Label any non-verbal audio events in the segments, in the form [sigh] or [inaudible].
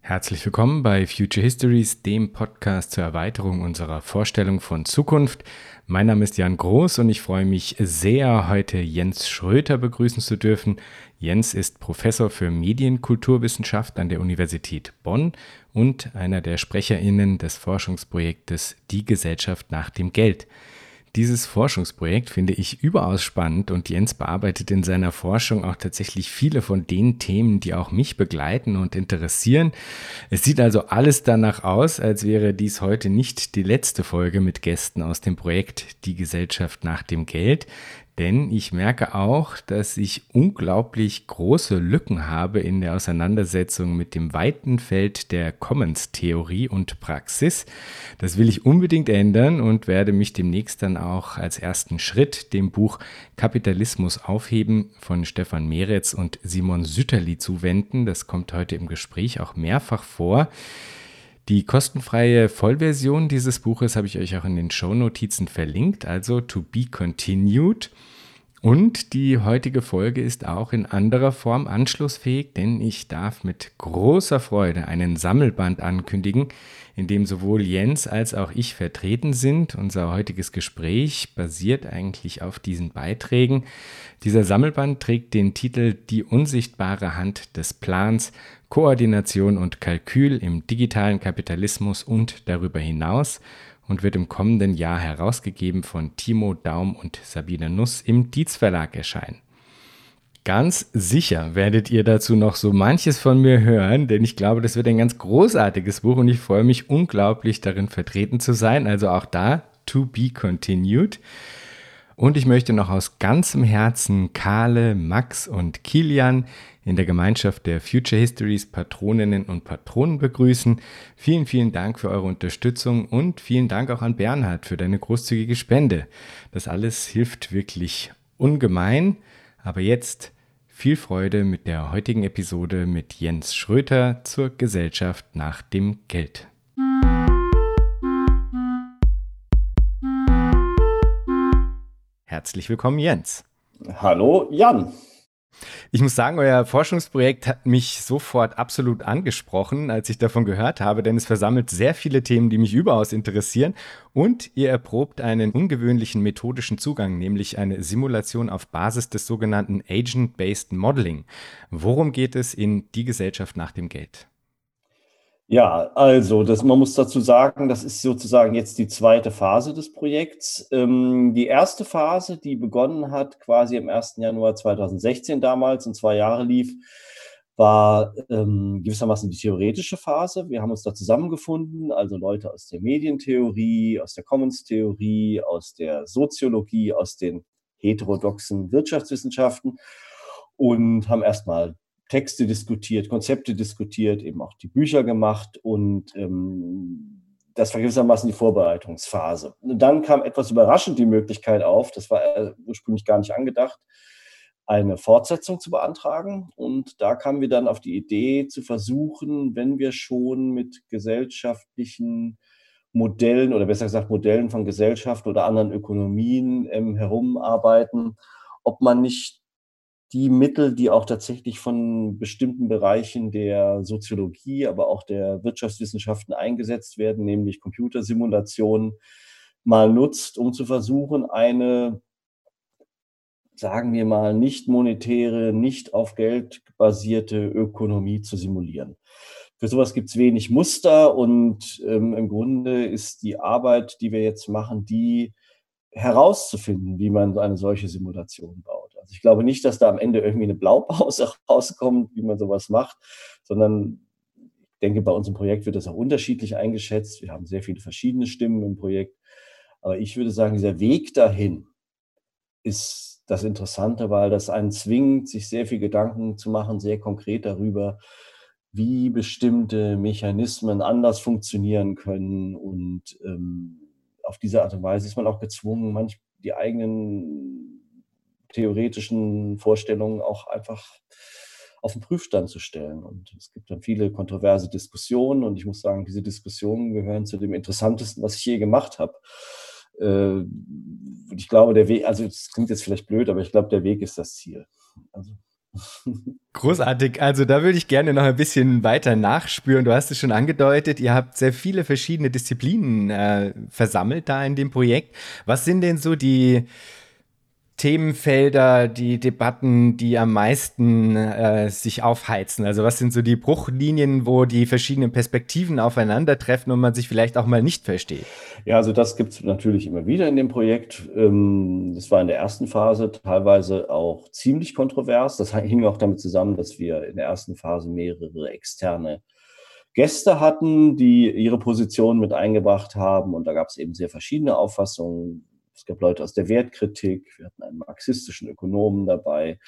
Herzlich willkommen bei Future Histories, dem Podcast zur Erweiterung unserer Vorstellung von Zukunft. Mein Name ist Jan Groß und ich freue mich sehr, heute Jens Schröter begrüßen zu dürfen. Jens ist Professor für Medienkulturwissenschaft an der Universität Bonn und einer der Sprecherinnen des Forschungsprojektes Die Gesellschaft nach dem Geld. Dieses Forschungsprojekt finde ich überaus spannend und Jens bearbeitet in seiner Forschung auch tatsächlich viele von den Themen, die auch mich begleiten und interessieren. Es sieht also alles danach aus, als wäre dies heute nicht die letzte Folge mit Gästen aus dem Projekt Die Gesellschaft nach dem Geld. Denn ich merke auch, dass ich unglaublich große Lücken habe in der Auseinandersetzung mit dem weiten Feld der Commons-Theorie und Praxis. Das will ich unbedingt ändern und werde mich demnächst dann auch als ersten Schritt dem Buch Kapitalismus aufheben von Stefan Meretz und Simon Sütterli zuwenden. Das kommt heute im Gespräch auch mehrfach vor. Die kostenfreie Vollversion dieses Buches habe ich euch auch in den Shownotizen verlinkt, also to be continued. Und die heutige Folge ist auch in anderer Form anschlussfähig, denn ich darf mit großer Freude einen Sammelband ankündigen, in dem sowohl Jens als auch ich vertreten sind. Unser heutiges Gespräch basiert eigentlich auf diesen Beiträgen. Dieser Sammelband trägt den Titel Die unsichtbare Hand des Plans Koordination und Kalkül im digitalen Kapitalismus und darüber hinaus und wird im kommenden Jahr herausgegeben von Timo Daum und Sabine Nuss im Dietz Verlag erscheinen. Ganz sicher werdet ihr dazu noch so manches von mir hören, denn ich glaube, das wird ein ganz großartiges Buch und ich freue mich unglaublich darin vertreten zu sein. Also auch da, to be continued. Und ich möchte noch aus ganzem Herzen Karle, Max und Kilian in der Gemeinschaft der Future Histories Patroninnen und Patronen begrüßen. Vielen, vielen Dank für eure Unterstützung und vielen Dank auch an Bernhard für deine großzügige Spende. Das alles hilft wirklich ungemein. Aber jetzt viel Freude mit der heutigen Episode mit Jens Schröter zur Gesellschaft nach dem Geld. Herzlich willkommen, Jens. Hallo, Jan. Ich muss sagen, euer Forschungsprojekt hat mich sofort absolut angesprochen, als ich davon gehört habe, denn es versammelt sehr viele Themen, die mich überaus interessieren und ihr erprobt einen ungewöhnlichen methodischen Zugang, nämlich eine Simulation auf Basis des sogenannten Agent-Based Modeling. Worum geht es in Die Gesellschaft nach dem Geld? Ja, also das, man muss dazu sagen, das ist sozusagen jetzt die zweite Phase des Projekts. Ähm, die erste Phase, die begonnen hat quasi am 1. Januar 2016 damals und zwei Jahre lief, war ähm, gewissermaßen die theoretische Phase. Wir haben uns da zusammengefunden, also Leute aus der Medientheorie, aus der Commons-Theorie, aus der Soziologie, aus den heterodoxen Wirtschaftswissenschaften und haben erstmal Texte diskutiert, Konzepte diskutiert, eben auch die Bücher gemacht und ähm, das war gewissermaßen die Vorbereitungsphase. Und dann kam etwas überraschend die Möglichkeit auf, das war äh, ursprünglich gar nicht angedacht, eine Fortsetzung zu beantragen. Und da kamen wir dann auf die Idee zu versuchen, wenn wir schon mit gesellschaftlichen Modellen oder besser gesagt Modellen von Gesellschaft oder anderen Ökonomien ähm, herumarbeiten, ob man nicht die Mittel, die auch tatsächlich von bestimmten Bereichen der Soziologie, aber auch der Wirtschaftswissenschaften eingesetzt werden, nämlich Computersimulationen, mal nutzt, um zu versuchen, eine, sagen wir mal, nicht monetäre, nicht auf Geld basierte Ökonomie zu simulieren. Für sowas gibt es wenig Muster und ähm, im Grunde ist die Arbeit, die wir jetzt machen, die herauszufinden, wie man eine solche Simulation baut. Also ich glaube nicht, dass da am Ende irgendwie eine Blaupause [laughs] rauskommt, wie man sowas macht, sondern ich denke, bei unserem Projekt wird das auch unterschiedlich eingeschätzt. Wir haben sehr viele verschiedene Stimmen im Projekt. Aber ich würde sagen, dieser Weg dahin ist das Interessante, weil das einen zwingt, sich sehr viel Gedanken zu machen, sehr konkret darüber, wie bestimmte Mechanismen anders funktionieren können. Und ähm, auf diese Art und Weise ist man auch gezwungen, manch die eigenen theoretischen Vorstellungen auch einfach auf den Prüfstand zu stellen. Und es gibt dann viele kontroverse Diskussionen und ich muss sagen, diese Diskussionen gehören zu dem Interessantesten, was ich je gemacht habe. Äh, und ich glaube, der Weg, also es klingt jetzt vielleicht blöd, aber ich glaube, der Weg ist das Ziel. Also [laughs] Großartig. Also da würde ich gerne noch ein bisschen weiter nachspüren. Du hast es schon angedeutet, ihr habt sehr viele verschiedene Disziplinen äh, versammelt da in dem Projekt. Was sind denn so die Themenfelder, die Debatten, die am meisten äh, sich aufheizen? Also was sind so die Bruchlinien, wo die verschiedenen Perspektiven aufeinandertreffen und man sich vielleicht auch mal nicht versteht? Ja, also das gibt es natürlich immer wieder in dem Projekt. Ähm, das war in der ersten Phase teilweise auch ziemlich kontrovers. Das hing auch damit zusammen, dass wir in der ersten Phase mehrere externe Gäste hatten, die ihre Position mit eingebracht haben. Und da gab es eben sehr verschiedene Auffassungen es gab Leute aus der Wertkritik, wir hatten einen marxistischen Ökonomen dabei,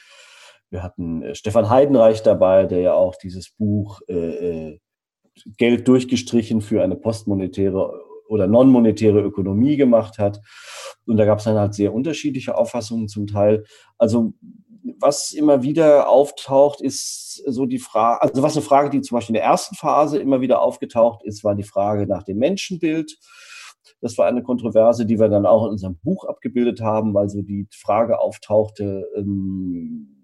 wir hatten äh, Stefan Heidenreich dabei, der ja auch dieses Buch äh, äh Geld durchgestrichen für eine postmonetäre oder non-monetäre Ökonomie gemacht hat. Und da gab es dann halt sehr unterschiedliche Auffassungen zum Teil. Also was immer wieder auftaucht, ist so die Frage, also was eine Frage, die zum Beispiel in der ersten Phase immer wieder aufgetaucht ist, war die Frage nach dem Menschenbild. Das war eine Kontroverse, die wir dann auch in unserem Buch abgebildet haben, weil so die Frage auftauchte, ähm,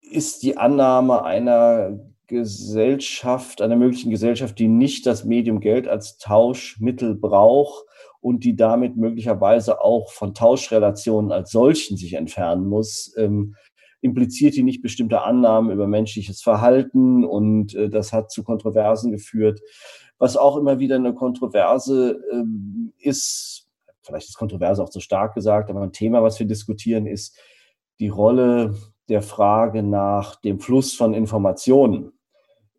ist die Annahme einer Gesellschaft, einer möglichen Gesellschaft, die nicht das Medium Geld als Tauschmittel braucht und die damit möglicherweise auch von Tauschrelationen als solchen sich entfernen muss, ähm, impliziert die nicht bestimmte Annahmen über menschliches Verhalten und äh, das hat zu Kontroversen geführt. Was auch immer wieder eine Kontroverse ähm, ist, vielleicht ist Kontroverse auch zu stark gesagt, aber ein Thema, was wir diskutieren, ist die Rolle der Frage nach dem Fluss von Informationen.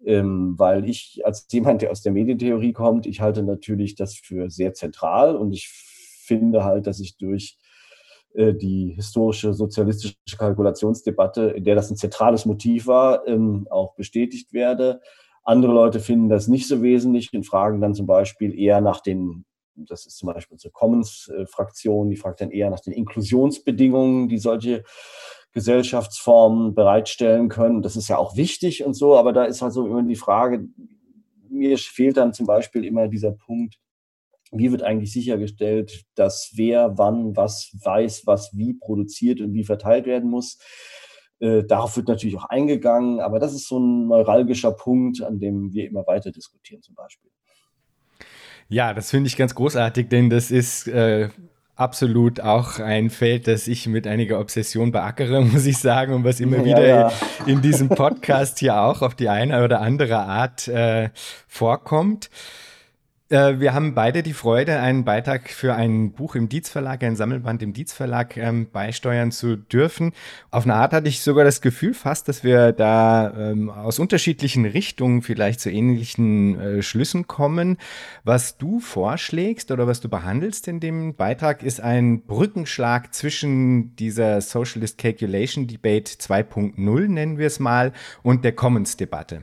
Ähm, weil ich als jemand, der aus der Medientheorie kommt, ich halte natürlich das für sehr zentral und ich finde halt, dass ich durch äh, die historische sozialistische Kalkulationsdebatte, in der das ein zentrales Motiv war, ähm, auch bestätigt werde. Andere Leute finden das nicht so wesentlich und fragen dann zum Beispiel eher nach den, das ist zum Beispiel unsere Commons-Fraktion, die fragt dann eher nach den Inklusionsbedingungen, die solche Gesellschaftsformen bereitstellen können. Das ist ja auch wichtig und so, aber da ist halt so immer die Frage, mir fehlt dann zum Beispiel immer dieser Punkt, wie wird eigentlich sichergestellt, dass wer wann was weiß, was wie produziert und wie verteilt werden muss. Äh, darauf wird natürlich auch eingegangen, aber das ist so ein neuralgischer Punkt, an dem wir immer weiter diskutieren zum Beispiel. Ja, das finde ich ganz großartig, denn das ist äh, absolut auch ein Feld, das ich mit einiger Obsession beackere, [laughs] muss ich sagen, und was immer wieder ja, ja. In, in, diesem Podcast hier auch auf die eine oder andere Art äh, vorkommt. Äh, wir haben beide die Freude, einen Beitrag für ein Buch im Dietz Verlag, ein Sammelband im Dietz Verlag ähm, beisteuern zu dürfen. Auf eine Art hatte ich sogar das Gefühl fast, dass wir da ähm, aus unterschiedlichen Richtungen vielleicht zu ähnlichen äh, Schlüssen kommen. Was du vorschlägst oder was du behandelst in dem Beitrag ist ein Brückenschlag zwischen dieser Socialist Calculation Debate 2.0 nennen wir es mal und der Commons Debatte.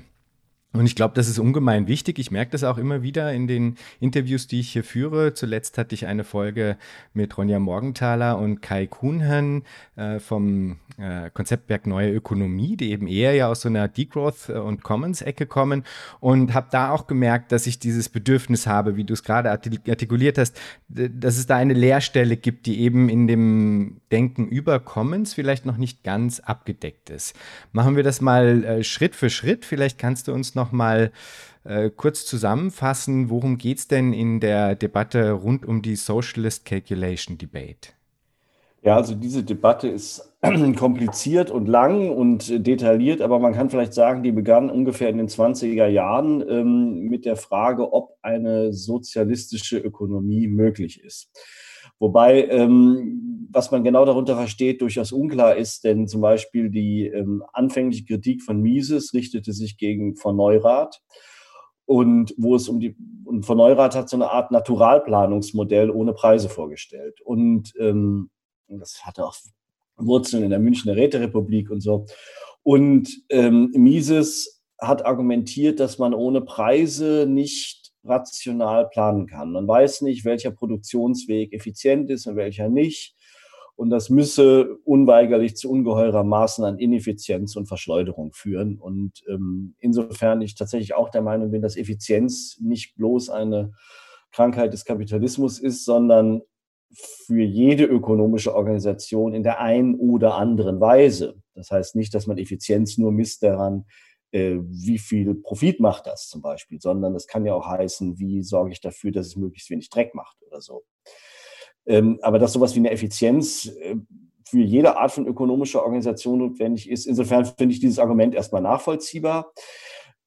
Und ich glaube, das ist ungemein wichtig. Ich merke das auch immer wieder in den Interviews, die ich hier führe. Zuletzt hatte ich eine Folge mit Ronja Morgenthaler und Kai Kuhnhen äh, vom äh, Konzeptwerk Neue Ökonomie, die eben eher ja aus so einer Degrowth- und Commons-Ecke kommen. Und habe da auch gemerkt, dass ich dieses Bedürfnis habe, wie du es gerade artikuliert hast, dass es da eine Leerstelle gibt, die eben in dem Denken über Commons vielleicht noch nicht ganz abgedeckt ist. Machen wir das mal äh, Schritt für Schritt. Vielleicht kannst du uns noch noch mal äh, kurz zusammenfassen, worum geht es denn in der Debatte rund um die Socialist Calculation Debate? Ja, also diese Debatte ist [clears throat] kompliziert und lang und detailliert, aber man kann vielleicht sagen, die begann ungefähr in den 20er Jahren ähm, mit der Frage, ob eine sozialistische Ökonomie möglich ist. Wobei, ähm, was man genau darunter versteht, durchaus unklar ist, denn zum Beispiel die ähm, anfängliche Kritik von Mises richtete sich gegen von Neurath. Und wo es um die, und von Neurath hat so eine Art Naturalplanungsmodell ohne Preise vorgestellt. Und ähm, das hatte auch Wurzeln in der Münchner Räterepublik und so. Und ähm, Mises hat argumentiert, dass man ohne Preise nicht rational planen kann. Man weiß nicht, welcher Produktionsweg effizient ist und welcher nicht. Und das müsse unweigerlich zu ungeheurer Maßen an Ineffizienz und Verschleuderung führen. Und ähm, insofern ich tatsächlich auch der Meinung bin, dass Effizienz nicht bloß eine Krankheit des Kapitalismus ist, sondern für jede ökonomische Organisation in der einen oder anderen Weise. Das heißt nicht, dass man Effizienz nur misst daran, wie viel Profit macht das zum Beispiel, sondern es kann ja auch heißen, wie sorge ich dafür, dass es möglichst wenig Dreck macht oder so. Ähm, aber dass sowas wie eine Effizienz äh, für jede Art von ökonomischer Organisation notwendig ist, insofern finde ich dieses Argument erstmal nachvollziehbar.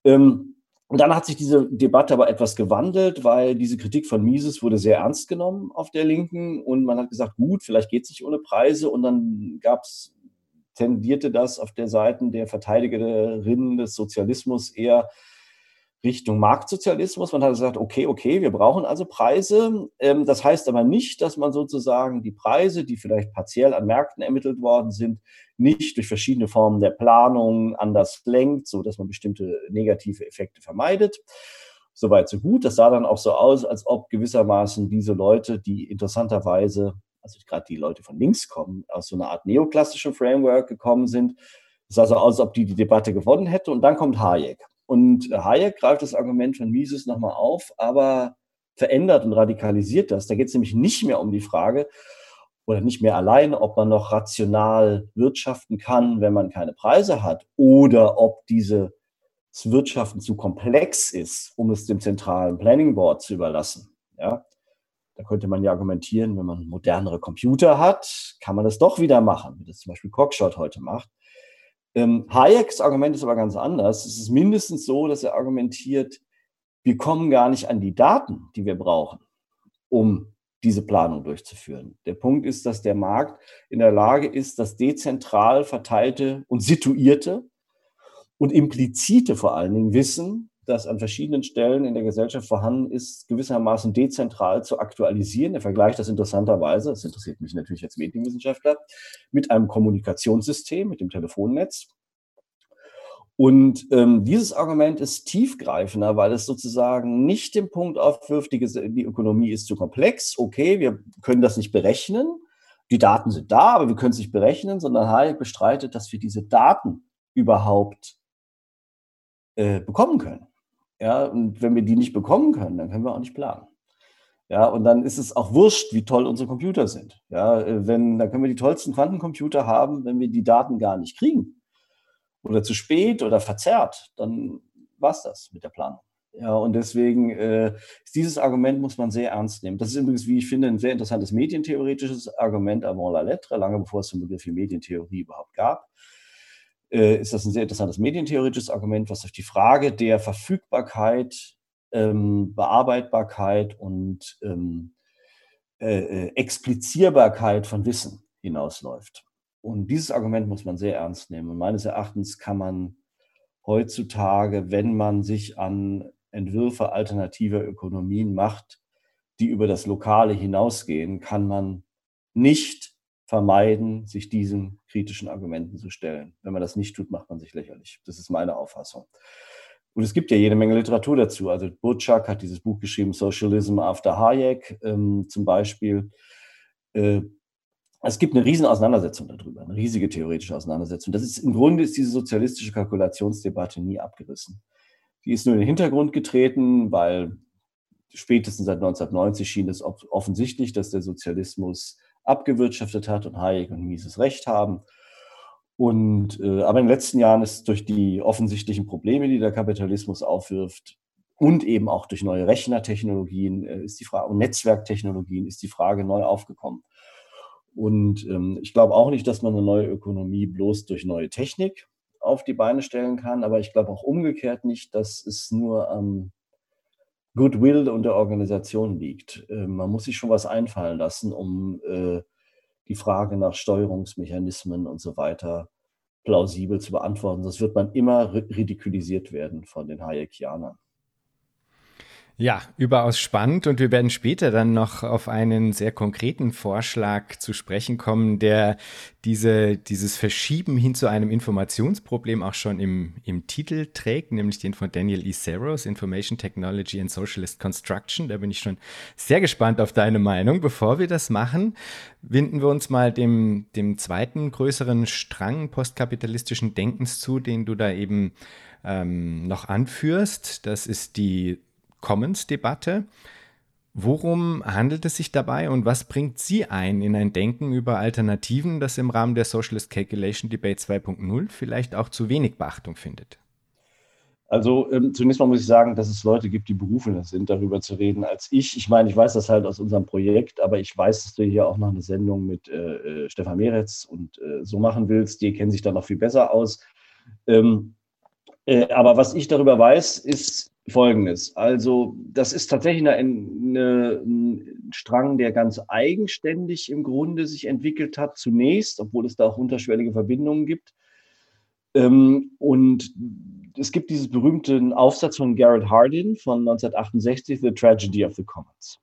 Ähm, und dann hat sich diese Debatte aber etwas gewandelt, weil diese Kritik von Mises wurde sehr ernst genommen auf der Linken und man hat gesagt, gut, vielleicht geht es nicht ohne Preise und dann gab es tendierte das auf der Seite der Verteidigerinnen des Sozialismus eher Richtung Marktsozialismus. Man hat gesagt, okay, okay, wir brauchen also Preise. Ähm, das heißt aber nicht, dass man sozusagen die Preise, die vielleicht partiell an Märkten ermittelt worden sind, nicht durch verschiedene Formen der Planung anders lenkt, so dass man bestimmte negative Effekte vermeidet. Soweit so gut. Das sah dann auch so aus, als ob gewissermaßen diese Leute, die interessanterweise also gerade die Leute von links kommen, aus so einer Art neoklassischen Framework gekommen sind. Es sah so aus, als ob die die Debatte gewonnen hätte. Und dann kommt Hayek. Und Hayek greift das Argument von Mises nochmal auf, aber verändert und radikalisiert das. Da geht es nämlich nicht mehr um die Frage, oder nicht mehr allein, ob man noch rational wirtschaften kann, wenn man keine Preise hat, oder ob dieses Wirtschaften zu komplex ist, um es dem zentralen Planning Board zu überlassen. Ja, könnte man ja argumentieren, wenn man modernere Computer hat, kann man das doch wieder machen, wie das zum Beispiel Cockshot heute macht. Ähm, Hayeks Argument ist aber ganz anders. Es ist mindestens so, dass er argumentiert, wir kommen gar nicht an die Daten, die wir brauchen, um diese Planung durchzuführen. Der Punkt ist, dass der Markt in der Lage ist, das dezentral verteilte und situierte und implizite vor allen Dingen Wissen das an verschiedenen Stellen in der Gesellschaft vorhanden ist, gewissermaßen dezentral zu aktualisieren. Er vergleicht das interessanterweise, das interessiert mich natürlich als Medienwissenschaftler, mit einem Kommunikationssystem, mit dem Telefonnetz. Und ähm, dieses Argument ist tiefgreifender, weil es sozusagen nicht den Punkt aufwirft, die, die Ökonomie ist zu komplex, okay, wir können das nicht berechnen, die Daten sind da, aber wir können es nicht berechnen, sondern Hayek bestreitet, dass wir diese Daten überhaupt äh, bekommen können. Ja, und wenn wir die nicht bekommen können, dann können wir auch nicht planen. Ja, und dann ist es auch wurscht, wie toll unsere Computer sind. Ja, äh, wenn, dann können wir die tollsten Quantencomputer haben, wenn wir die Daten gar nicht kriegen. Oder zu spät oder verzerrt, dann war es das mit der Planung. Ja, und deswegen äh, dieses Argument muss man sehr ernst nehmen. Das ist übrigens, wie ich finde, ein sehr interessantes medientheoretisches Argument avant la lettre, lange bevor es den Begriff wie Medientheorie überhaupt gab ist das ein sehr interessantes medientheoretisches Argument, was auf die Frage der Verfügbarkeit, ähm, Bearbeitbarkeit und ähm, äh, äh, Explizierbarkeit von Wissen hinausläuft. Und dieses Argument muss man sehr ernst nehmen. Und meines Erachtens kann man heutzutage, wenn man sich an Entwürfe alternativer Ökonomien macht, die über das Lokale hinausgehen, kann man nicht vermeiden, sich diesen kritischen Argumenten zu stellen. Wenn man das nicht tut, macht man sich lächerlich. Das ist meine Auffassung. Und es gibt ja jede Menge Literatur dazu. Also Burchak hat dieses Buch geschrieben, Socialism After Hayek ähm, zum Beispiel. Äh, es gibt eine riesen Auseinandersetzung darüber, eine riesige theoretische Auseinandersetzung. Das ist im Grunde ist diese sozialistische Kalkulationsdebatte nie abgerissen. Die ist nur in den Hintergrund getreten, weil spätestens seit 1990 schien es offensichtlich, dass der Sozialismus abgewirtschaftet hat und Hayek und Mises recht haben. Und, äh, aber in den letzten Jahren ist durch die offensichtlichen Probleme, die der Kapitalismus aufwirft, und eben auch durch neue Rechnertechnologien äh, ist die Frage, und Netzwerktechnologien ist die Frage neu aufgekommen. Und ähm, ich glaube auch nicht, dass man eine neue Ökonomie bloß durch neue Technik auf die Beine stellen kann, aber ich glaube auch umgekehrt nicht, dass es nur am Goodwill und der Organisation liegt. Äh, man muss sich schon was einfallen lassen, um äh, die Frage nach Steuerungsmechanismen und so weiter plausibel zu beantworten. Sonst wird man immer ridikulisiert werden von den Hayekianern. Ja, überaus spannend und wir werden später dann noch auf einen sehr konkreten Vorschlag zu sprechen kommen, der diese, dieses Verschieben hin zu einem Informationsproblem auch schon im, im Titel trägt, nämlich den von Daniel E. Saros, Information Technology and Socialist Construction. Da bin ich schon sehr gespannt auf deine Meinung. Bevor wir das machen, winden wir uns mal dem, dem zweiten größeren Strang postkapitalistischen Denkens zu, den du da eben ähm, noch anführst. Das ist die Commons-Debatte. Worum handelt es sich dabei und was bringt Sie ein in ein Denken über Alternativen, das im Rahmen der Socialist Calculation Debate 2.0 vielleicht auch zu wenig Beachtung findet? Also ähm, zunächst mal muss ich sagen, dass es Leute gibt, die berufener sind, darüber zu reden als ich. Ich meine, ich weiß das halt aus unserem Projekt, aber ich weiß, dass du hier auch noch eine Sendung mit äh, äh Stefan Meretz und äh, so machen willst. Die kennen sich da noch viel besser aus. Ähm, äh, aber was ich darüber weiß, ist Folgendes. Also das ist tatsächlich eine, ein Strang, der ganz eigenständig im Grunde sich entwickelt hat, zunächst, obwohl es da auch unterschwellige Verbindungen gibt. Ähm, und es gibt diesen berühmten Aufsatz von Garrett Hardin von 1968, The Tragedy of the Commons.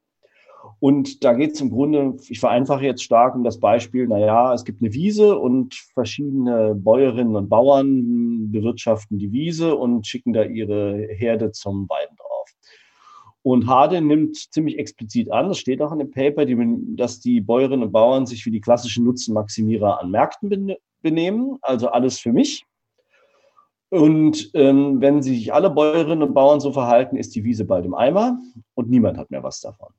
Und da geht es im Grunde, ich vereinfache jetzt stark um das Beispiel, naja, es gibt eine Wiese und verschiedene Bäuerinnen und Bauern bewirtschaften die Wiese und schicken da ihre Herde zum Weiden drauf. Und Hardin nimmt ziemlich explizit an, das steht auch in dem Paper, die, dass die Bäuerinnen und Bauern sich wie die klassischen Nutzenmaximierer an Märkten benehmen, also alles für mich. Und ähm, wenn sich alle Bäuerinnen und Bauern so verhalten, ist die Wiese bald im Eimer und niemand hat mehr was davon.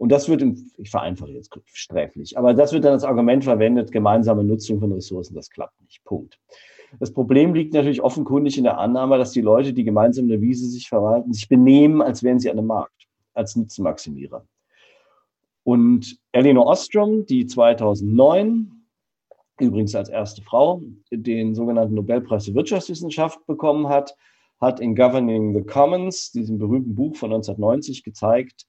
Und das wird, im, ich vereinfache jetzt sträflich, aber das wird dann als Argument verwendet, gemeinsame Nutzung von Ressourcen, das klappt nicht. Punkt. Das Problem liegt natürlich offenkundig in der Annahme, dass die Leute, die gemeinsam in der Wiese sich verwalten, sich benehmen, als wären sie an einem Markt, als Nutzenmaximierer. Und Elinor Ostrom, die 2009 übrigens als erste Frau, den sogenannten Nobelpreis für Wirtschaftswissenschaft bekommen hat, hat in Governing the Commons, diesem berühmten Buch von 1990, gezeigt,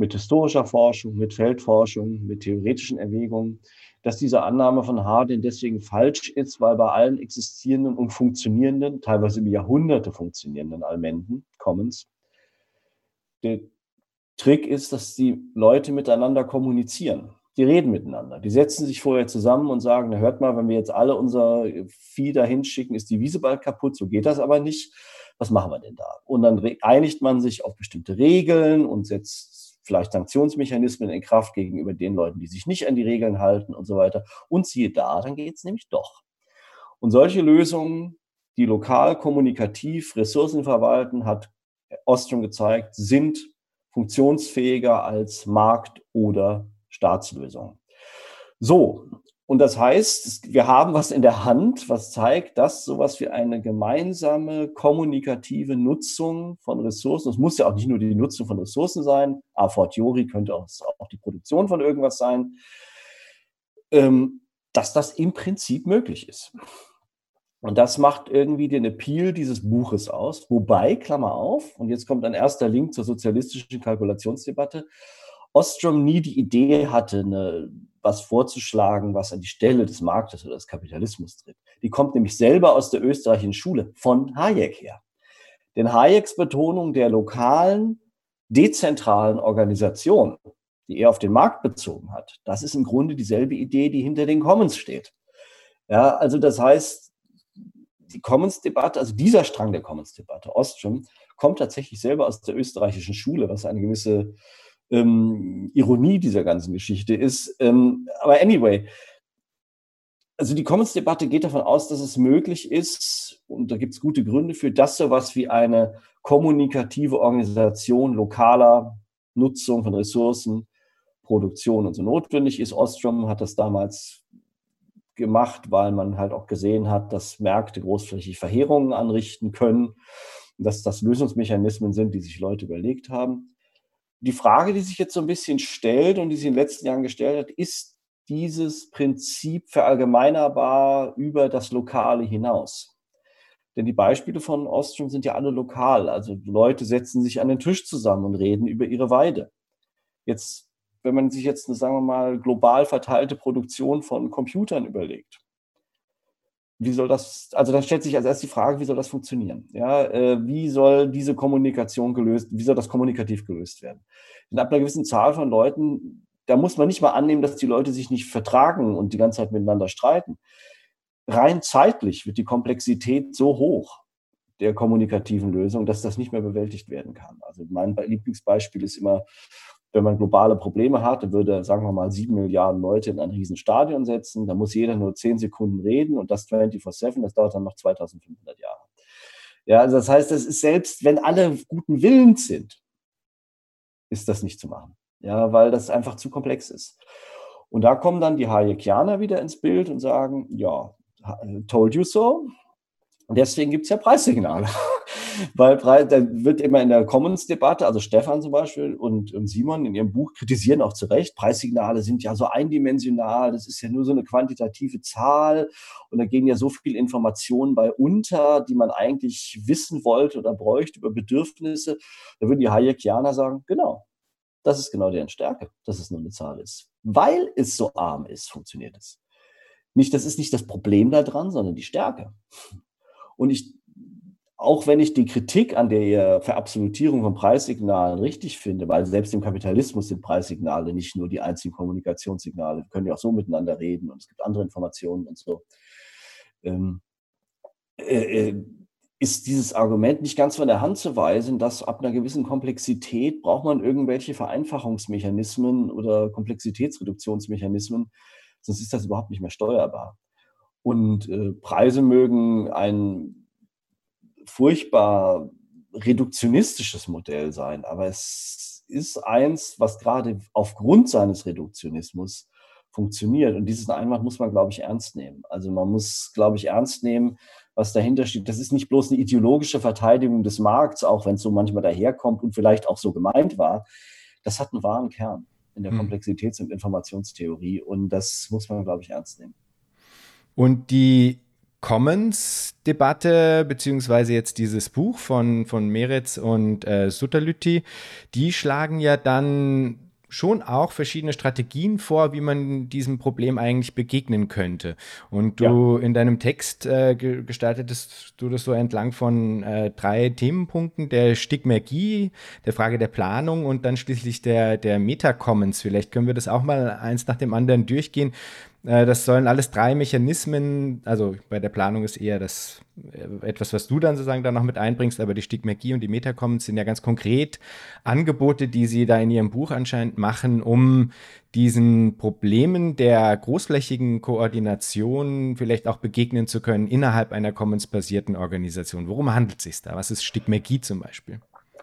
mit historischer Forschung, mit Feldforschung, mit theoretischen Erwägungen, dass diese Annahme von Hardin deswegen falsch ist, weil bei allen existierenden und funktionierenden, teilweise über Jahrhunderte funktionierenden Almenden, Commons, der Trick ist, dass die Leute miteinander kommunizieren die reden miteinander. Die setzen sich vorher zusammen und sagen, na, hört mal, wenn wir jetzt alle unser Vieh dahin schicken, ist die Wiese bald kaputt, so geht das aber nicht. Was machen wir denn da? Und dann einigt man sich auf bestimmte Regeln und setzt vielleicht Sanktionsmechanismen in Kraft gegenüber den Leuten, die sich nicht an die Regeln halten und so weiter. Und siehe da, dann geht es nämlich doch. Und solche Lösungen, die lokal kommunikativ Ressourcen verwalten, hat Ostrom gezeigt, sind funktionsfähiger als Markt- oder Staatslösung. So, und das heißt, wir haben was in der Hand, was zeigt, dass sowas wie eine gemeinsame kommunikative Nutzung von Ressourcen, es muss ja auch nicht nur die Nutzung von Ressourcen sein, a fortiori könnte auch, auch die Produktion von irgendwas sein, ähm, dass das im Prinzip möglich ist. Und das macht irgendwie den Appeal dieses Buches aus. Wobei, Klammer auf, und jetzt kommt ein erster Link zur sozialistischen Kalkulationsdebatte, Ostrom nie die Idee hatte, eine, was vorzuschlagen, was an die Stelle des Marktes oder des Kapitalismus tritt. Die kommt nämlich selber aus der österreichischen Schule von Hayek her. Denn Hayeks Betonung der lokalen, dezentralen Organisation, die er auf den Markt bezogen hat, das ist im Grunde dieselbe Idee, die hinter den Commons steht. Ja, also das heißt, die Commons-Debatte, also dieser Strang der Commons-Debatte, Ostrom, kommt tatsächlich selber aus der österreichischen Schule, was eine gewisse ähm, Ironie dieser ganzen Geschichte ist. Ähm, aber anyway, also die Commons-Debatte geht davon aus, dass es möglich ist, und da gibt es gute Gründe für, dass sowas wie eine kommunikative Organisation lokaler Nutzung von Ressourcen, Produktion und so notwendig ist. Ostrom hat das damals gemacht, weil man halt auch gesehen hat, dass Märkte großflächig Verheerungen anrichten können, dass das Lösungsmechanismen sind, die sich Leute überlegt haben die Frage, die sich jetzt so ein bisschen stellt und die sich in den letzten Jahren gestellt hat, ist dieses Prinzip verallgemeinerbar über das Lokale hinaus? Denn die Beispiele von Ostrom sind ja alle lokal. Also Leute setzen sich an den Tisch zusammen und reden über ihre Weide. Jetzt, wenn man sich jetzt eine, sagen wir mal, global verteilte Produktion von Computern überlegt, wie soll das, also da stellt sich als erstes die Frage, wie soll das funktionieren? Ja, äh, wie soll diese Kommunikation gelöst, wie soll das kommunikativ gelöst werden? Denn ab einer gewissen Zahl von Leuten, da muss man nicht mal annehmen, dass die Leute sich nicht vertragen und die ganze Zeit miteinander streiten. Rein zeitlich wird die Komplexität so hoch der kommunikativen Lösung, dass das nicht mehr bewältigt werden kann. Also mein Lieblingsbeispiel ist immer wenn man globale Probleme hat, dann würde, sagen wir mal, sieben Milliarden Leute in ein Riesenstadion setzen. Da muss jeder nur zehn Sekunden reden und das 24-7, das dauert dann noch 2500 Jahre. Ja, also das heißt, das ist selbst, wenn alle guten Willens sind, ist das nicht zu machen. ja, weil das einfach zu komplex ist. Und da kommen dann die Hayekianer wieder ins Bild und sagen, ja, told you so. Und deswegen gibt es ja Preissignale. [laughs] Weil da wird immer in der Commons-Debatte, also Stefan zum Beispiel und, und, Simon in ihrem Buch kritisieren auch zu Recht, Preissignale sind ja so eindimensional, das ist ja nur so eine quantitative Zahl und da gehen ja so viele Informationen bei unter, die man eigentlich wissen wollte oder bräuchte über Bedürfnisse. Da würden die Hayekianer sagen, genau, das ist genau deren Stärke, dass es nur eine Zahl ist. Weil es so arm ist, funktioniert es. Nicht, das ist nicht das Problem daran, sondern die Stärke. Und ich, auch wenn ich die Kritik an der Verabsolutierung von Preissignalen richtig finde, weil selbst im Kapitalismus sind Preissignale nicht nur die einzigen Kommunikationssignale, wir können ja auch so miteinander reden und es gibt andere Informationen und so. Ähm, äh, äh ist dieses Argument nicht ganz von der Hand zu weisen, dass ab einer gewissen Komplexität braucht man irgendwelche Vereinfachungsmechanismen oder Komplexitätsreduktionsmechanismen, sonst ist das überhaupt nicht mehr steuerbar. Und äh, Preise mögen ein furchtbar reduktionistisches Modell sein, aber es ist eins, was gerade aufgrund seines Reduktionismus funktioniert. Und diesen Einwand muss man, glaube ich, ernst nehmen. Also man muss, glaube ich, ernst nehmen, was dahinter steht. Das ist nicht bloß eine ideologische Verteidigung des Markts, auch wenn es so manchmal daherkommt und vielleicht auch so gemeint war. Das hat einen wahren Kern in der hm. Komplexitäts- und Informationstheorie und das muss man, glaube ich, ernst nehmen. Und die Commons-Debatte, beziehungsweise jetzt dieses Buch von, von Meretz und äh, Sutterlütti, die schlagen ja dann schon auch verschiedene Strategien vor, wie man diesem Problem eigentlich begegnen könnte. Und du ja. in deinem Text äh, gestaltetest du das so entlang von äh, drei Themenpunkten, der Stigmergie, der Frage der Planung und dann schließlich der, der Metacommons. Vielleicht können wir das auch mal eins nach dem anderen durchgehen. Äh, das sollen alles drei Mechanismen, also bei der Planung ist eher das äh, etwas, was du dann sozusagen da noch mit einbringst, aber die Stigmagie und die Metacommons sind ja ganz konkret Angebote, die sie da in ihrem Buch anscheinend machen, um diesen Problemen der großflächigen Koordination vielleicht auch begegnen zu können innerhalb einer commons-basierten Organisation. Worum handelt es sich da? Was ist Stigmagie zum Beispiel?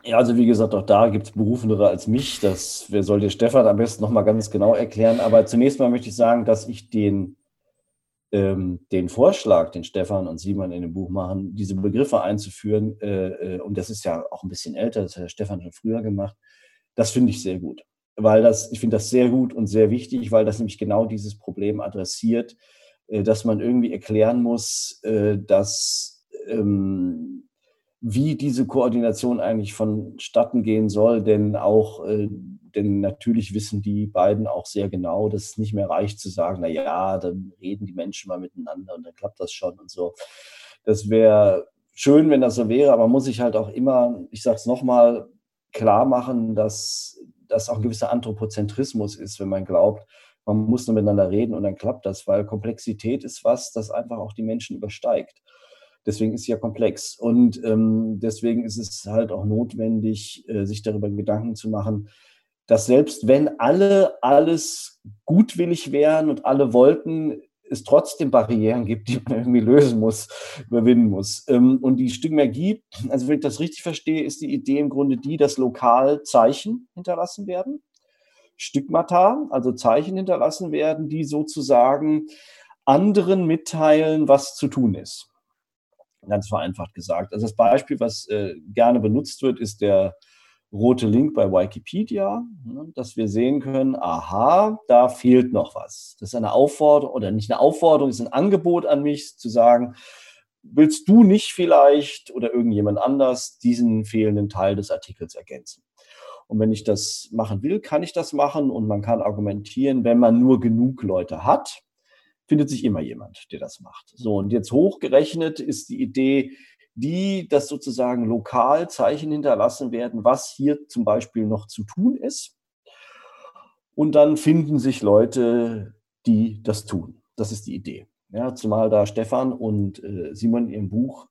Ja, also wie gesagt, auch da gibt es Berufenere als mich. Das wer soll dir Stefan am besten nochmal ganz genau erklären. Aber zunächst mal möchte ich sagen, dass ich den, ähm, den Vorschlag, den Stefan und Simon in dem Buch machen, diese Begriffe einzuführen, äh, äh, und das ist ja auch ein bisschen älter, das hat Stefan schon früher gemacht, das finde ich sehr gut. Weil das, ich finde das sehr gut und sehr wichtig, weil das nämlich genau dieses Problem adressiert, äh, dass man irgendwie erklären muss, äh, dass ähm, wie diese Koordination eigentlich vonstatten gehen soll, denn auch, äh, denn natürlich wissen die beiden auch sehr genau, dass es nicht mehr reicht zu sagen, na ja, dann reden die Menschen mal miteinander und dann klappt das schon und so. Das wäre schön, wenn das so wäre, aber muss ich halt auch immer, ich sage es nochmal, klar machen, dass das auch ein gewisser Anthropozentrismus ist, wenn man glaubt, man muss nur miteinander reden und dann klappt das, weil Komplexität ist was, das einfach auch die Menschen übersteigt. Deswegen ist sie ja komplex. Und ähm, deswegen ist es halt auch notwendig, äh, sich darüber Gedanken zu machen, dass selbst wenn alle alles gutwillig wären und alle wollten, es trotzdem Barrieren gibt, die man irgendwie lösen muss, überwinden muss. Ähm, und die Stigmergie, also wenn ich das richtig verstehe, ist die Idee im Grunde die, dass lokal Zeichen hinterlassen werden. Stigmata, also Zeichen hinterlassen werden, die sozusagen anderen mitteilen, was zu tun ist ganz vereinfacht gesagt. Also das Beispiel, was äh, gerne benutzt wird, ist der rote Link bei Wikipedia, ne, dass wir sehen können, aha, da fehlt noch was. Das ist eine Aufforderung oder nicht eine Aufforderung, ist ein Angebot an mich zu sagen, willst du nicht vielleicht oder irgendjemand anders diesen fehlenden Teil des Artikels ergänzen? Und wenn ich das machen will, kann ich das machen und man kann argumentieren, wenn man nur genug Leute hat, findet sich immer jemand, der das macht. So, und jetzt hochgerechnet ist die Idee, die, dass sozusagen lokal Zeichen hinterlassen werden, was hier zum Beispiel noch zu tun ist. Und dann finden sich Leute, die das tun. Das ist die Idee. Ja, zumal da Stefan und äh, Simon in ihrem Buch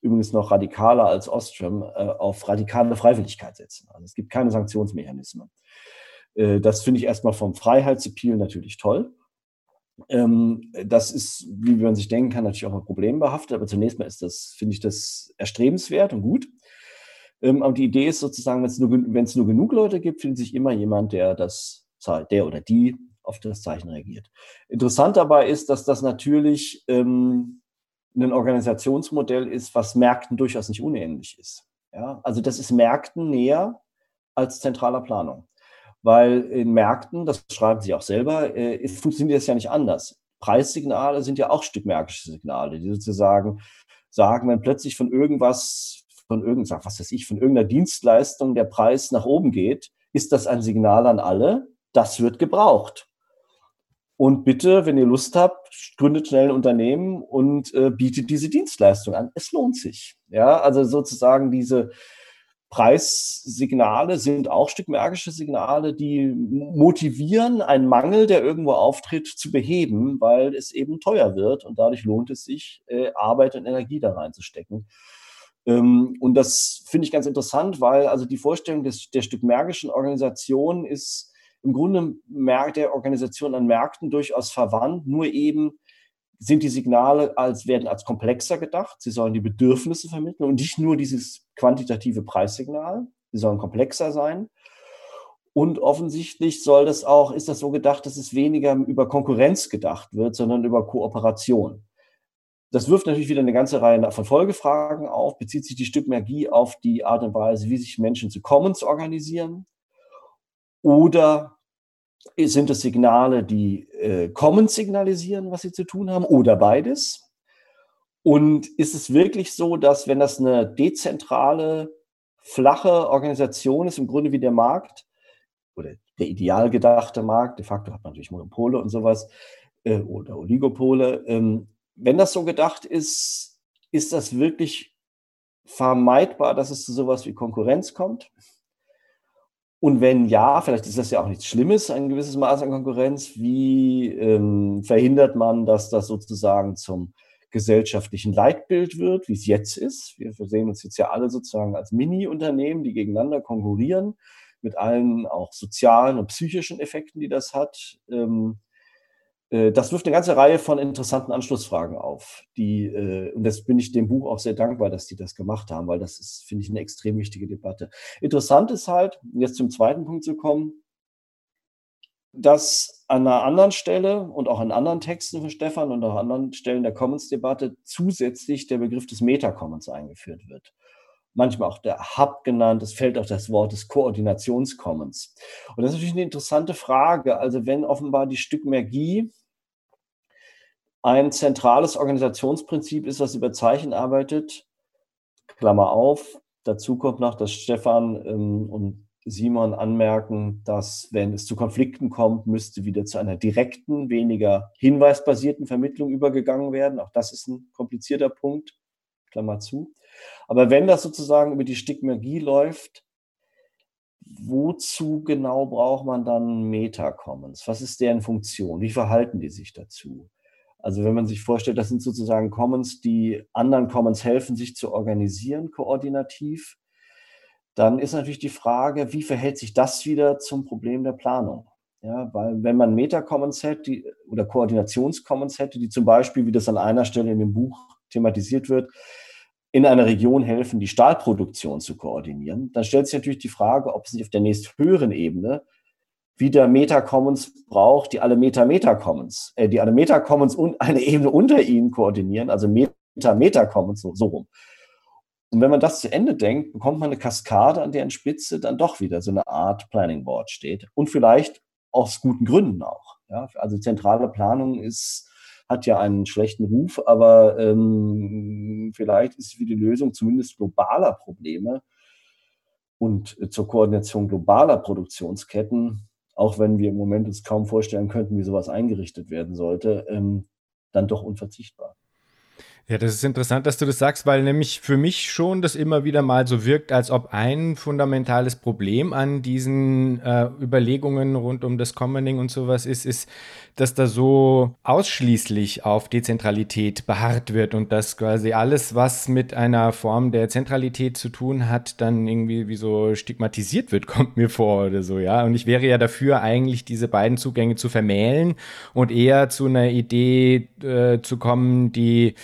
übrigens noch radikaler als Ostrom äh, auf radikale Freiwilligkeit setzen. Also es gibt keine Sanktionsmechanismen. Äh, das finde ich erstmal vom Freiheitsappeal natürlich toll. Ähm, das ist, wie man sich denken kann, natürlich auch mal problembehaftet, aber zunächst mal ist das, finde ich das erstrebenswert und gut. Ähm, aber die Idee ist sozusagen, wenn es nur, nur genug Leute gibt, findet sich immer jemand, der das, der oder die auf das Zeichen reagiert. Interessant dabei ist, dass das natürlich ähm, ein Organisationsmodell ist, was Märkten durchaus nicht unähnlich ist. Ja? Also das ist Märkten näher als zentraler Planung. Weil in Märkten, das schreiben Sie auch selber, äh, funktioniert das ja nicht anders. Preissignale sind ja auch stückmärkische Signale, die sozusagen sagen, wenn plötzlich von irgendwas, von irgendwas, was weiß ich, von irgendeiner Dienstleistung der Preis nach oben geht, ist das ein Signal an alle, das wird gebraucht. Und bitte, wenn ihr Lust habt, gründet schnell ein Unternehmen und äh, bietet diese Dienstleistung an. Es lohnt sich. Ja, also sozusagen diese Preissignale sind auch stückmärkische Signale, die motivieren, einen Mangel, der irgendwo auftritt, zu beheben, weil es eben teuer wird und dadurch lohnt es sich, äh, Arbeit und Energie da reinzustecken. Ähm, und das finde ich ganz interessant, weil also die Vorstellung des, der stückmärkischen Organisation ist, im Grunde der Organisation an Märkten durchaus verwandt, nur eben sind die Signale als, werden als komplexer gedacht. Sie sollen die Bedürfnisse vermitteln und nicht nur dieses quantitative Preissignal. Sie sollen komplexer sein. Und offensichtlich soll das auch, ist das so gedacht, dass es weniger über Konkurrenz gedacht wird, sondern über Kooperation. Das wirft natürlich wieder eine ganze Reihe von Folgefragen auf. Bezieht sich die Stückmergie auf die Art und Weise, wie sich Menschen zu Commons organisieren? Oder sind es Signale, die äh, Commons signalisieren, was sie zu tun haben, oder beides? Und ist es wirklich so, dass wenn das eine dezentrale, flache Organisation ist, im Grunde wie der Markt, oder der ideal gedachte Markt, de facto hat man natürlich Monopole und sowas, äh, oder Oligopole, ähm, wenn das so gedacht ist, ist das wirklich vermeidbar, dass es zu sowas wie Konkurrenz kommt? Und wenn ja, vielleicht ist das ja auch nichts Schlimmes, ein gewisses Maß an Konkurrenz. Wie ähm, verhindert man, dass das sozusagen zum gesellschaftlichen Leitbild wird, wie es jetzt ist? Wir sehen uns jetzt ja alle sozusagen als Mini-Unternehmen, die gegeneinander konkurrieren, mit allen auch sozialen und psychischen Effekten, die das hat. Ähm, äh, das wirft eine ganze Reihe von interessanten Anschlussfragen auf. Die, äh, und das bin ich dem Buch auch sehr dankbar, dass die das gemacht haben, weil das ist, finde ich, eine extrem wichtige Debatte. Interessant ist halt, jetzt zum zweiten Punkt zu kommen, dass an einer anderen Stelle und auch in anderen Texten von Stefan und auch an anderen Stellen der Commons-Debatte zusätzlich der Begriff des Meta-Commons eingeführt wird manchmal auch der Hub genannt. Es fällt auch das Wort des Koordinationskommens. Und das ist natürlich eine interessante Frage. Also wenn offenbar die Stückmergie ein zentrales Organisationsprinzip ist, was über Zeichen arbeitet, Klammer auf, dazu kommt noch, dass Stefan ähm, und Simon anmerken, dass wenn es zu Konflikten kommt, müsste wieder zu einer direkten, weniger hinweisbasierten Vermittlung übergegangen werden. Auch das ist ein komplizierter Punkt, Klammer zu. Aber wenn das sozusagen über die Stigmagie läuft, wozu genau braucht man dann Meta-Commons? Was ist deren Funktion? Wie verhalten die sich dazu? Also wenn man sich vorstellt, das sind sozusagen Commons, die anderen Commons helfen, sich zu organisieren, koordinativ, dann ist natürlich die Frage, wie verhält sich das wieder zum Problem der Planung? Ja, weil wenn man Meta-Commons hätte oder Koordinations-Commons hätte, die zum Beispiel, wie das an einer Stelle in dem Buch thematisiert wird, in einer Region helfen, die Stahlproduktion zu koordinieren, dann stellt sich natürlich die Frage, ob es nicht auf der nächsthöheren Ebene wieder Meta-Commons braucht, die alle Meta-Meta-Commons, äh, die alle Meta-Commons und eine Ebene unter ihnen koordinieren, also Meta-Meta-Commons, so, so rum. Und wenn man das zu Ende denkt, bekommt man eine Kaskade, an deren Spitze dann doch wieder so eine Art Planning Board steht. Und vielleicht aus guten Gründen auch. Ja? Also zentrale Planung ist hat ja einen schlechten Ruf, aber ähm, vielleicht ist für die Lösung zumindest globaler Probleme und zur Koordination globaler Produktionsketten, auch wenn wir im Moment uns kaum vorstellen könnten, wie sowas eingerichtet werden sollte, ähm, dann doch unverzichtbar. Ja, das ist interessant, dass du das sagst, weil nämlich für mich schon das immer wieder mal so wirkt, als ob ein fundamentales Problem an diesen äh, Überlegungen rund um das Commoning und sowas ist, ist, dass da so ausschließlich auf Dezentralität beharrt wird und dass quasi alles, was mit einer Form der Zentralität zu tun hat, dann irgendwie wie so stigmatisiert wird, [laughs] kommt mir vor oder so, ja. Und ich wäre ja dafür, eigentlich diese beiden Zugänge zu vermählen und eher zu einer Idee äh, zu kommen, die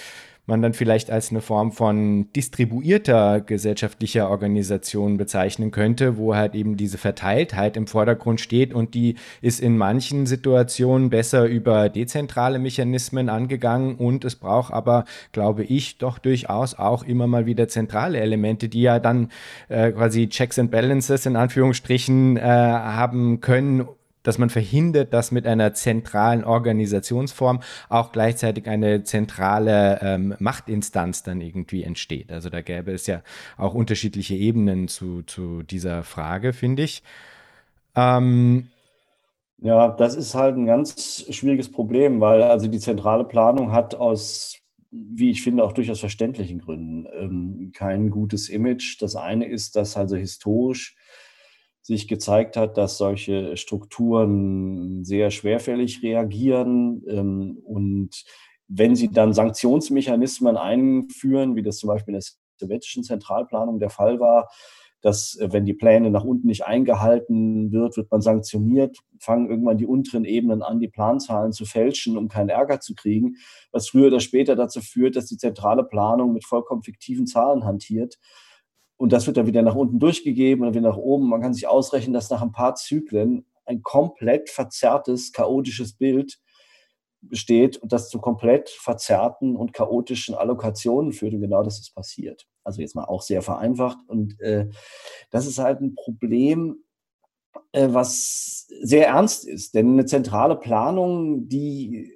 man dann vielleicht als eine Form von distribuierter gesellschaftlicher Organisation bezeichnen könnte, wo halt eben diese Verteiltheit im Vordergrund steht und die ist in manchen Situationen besser über dezentrale Mechanismen angegangen und es braucht aber, glaube ich, doch durchaus auch immer mal wieder zentrale Elemente, die ja dann äh, quasi Checks and Balances in Anführungsstrichen äh, haben können, dass man verhindert, dass mit einer zentralen Organisationsform auch gleichzeitig eine zentrale ähm, Machtinstanz dann irgendwie entsteht. Also da gäbe es ja auch unterschiedliche Ebenen zu, zu dieser Frage, finde ich. Ähm, ja, das ist halt ein ganz schwieriges Problem, weil also die zentrale Planung hat aus, wie ich finde, auch durchaus verständlichen Gründen ähm, kein gutes Image. Das eine ist, dass also historisch sich gezeigt hat, dass solche Strukturen sehr schwerfällig reagieren ähm, und wenn sie dann Sanktionsmechanismen einführen, wie das zum Beispiel in der sowjetischen Zentralplanung der Fall war, dass äh, wenn die Pläne nach unten nicht eingehalten wird, wird man sanktioniert, fangen irgendwann die unteren Ebenen an, die Planzahlen zu fälschen, um keinen Ärger zu kriegen, was früher oder später dazu führt, dass die zentrale Planung mit vollkommen fiktiven Zahlen hantiert und das wird dann wieder nach unten durchgegeben und wieder nach oben. Man kann sich ausrechnen, dass nach ein paar Zyklen ein komplett verzerrtes, chaotisches Bild besteht und das zu komplett verzerrten und chaotischen Allokationen führt. Und genau das ist passiert. Also jetzt mal auch sehr vereinfacht. Und äh, das ist halt ein Problem, äh, was sehr ernst ist. Denn eine zentrale Planung, die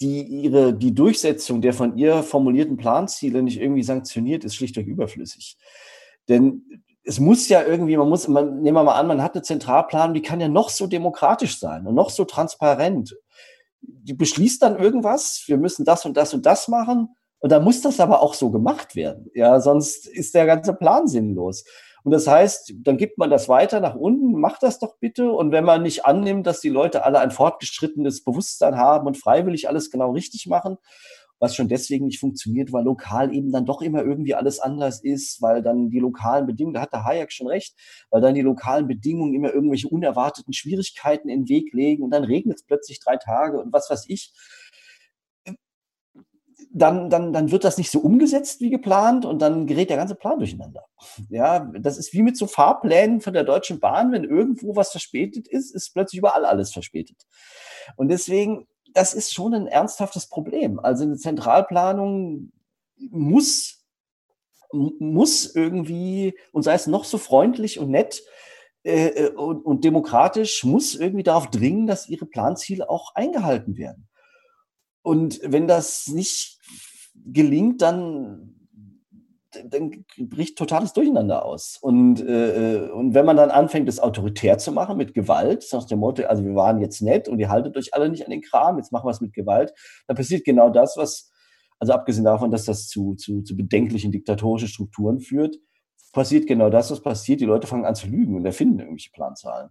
die ihre, die Durchsetzung der von ihr formulierten Planziele nicht irgendwie sanktioniert, ist schlichtweg überflüssig. Denn es muss ja irgendwie, man muss, man, nehmen wir mal an, man hat eine Zentralplanung, die kann ja noch so demokratisch sein und noch so transparent. Die beschließt dann irgendwas, wir müssen das und das und das machen. Und dann muss das aber auch so gemacht werden. Ja, sonst ist der ganze Plan sinnlos. Und das heißt, dann gibt man das weiter nach unten, macht das doch bitte. Und wenn man nicht annimmt, dass die Leute alle ein fortgeschrittenes Bewusstsein haben und freiwillig alles genau richtig machen, was schon deswegen nicht funktioniert, weil lokal eben dann doch immer irgendwie alles anders ist, weil dann die lokalen Bedingungen, da hat der Hayek schon recht, weil dann die lokalen Bedingungen immer irgendwelche unerwarteten Schwierigkeiten in den Weg legen und dann regnet es plötzlich drei Tage und was weiß ich dann, dann, dann wird das nicht so umgesetzt wie geplant und dann gerät der ganze Plan durcheinander. Ja, das ist wie mit so Fahrplänen von der Deutschen Bahn. Wenn irgendwo was verspätet ist, ist plötzlich überall alles verspätet. Und deswegen, das ist schon ein ernsthaftes Problem. Also eine Zentralplanung muss, muss irgendwie, und sei es noch so freundlich und nett, äh, äh und, und demokratisch, muss irgendwie darauf dringen, dass ihre Planziele auch eingehalten werden. Und wenn das nicht gelingt, dann, dann bricht totales Durcheinander aus. Und, äh, äh, und wenn man dann anfängt, das autoritär zu machen mit Gewalt, nach dem Motto, also wir waren jetzt nett und ihr haltet euch alle nicht an den Kram, jetzt machen wir es mit Gewalt, dann passiert genau das, was, also abgesehen davon, dass das zu, zu, zu bedenklichen diktatorischen Strukturen führt, passiert genau das, was passiert. Die Leute fangen an zu lügen und erfinden irgendwelche Planzahlen.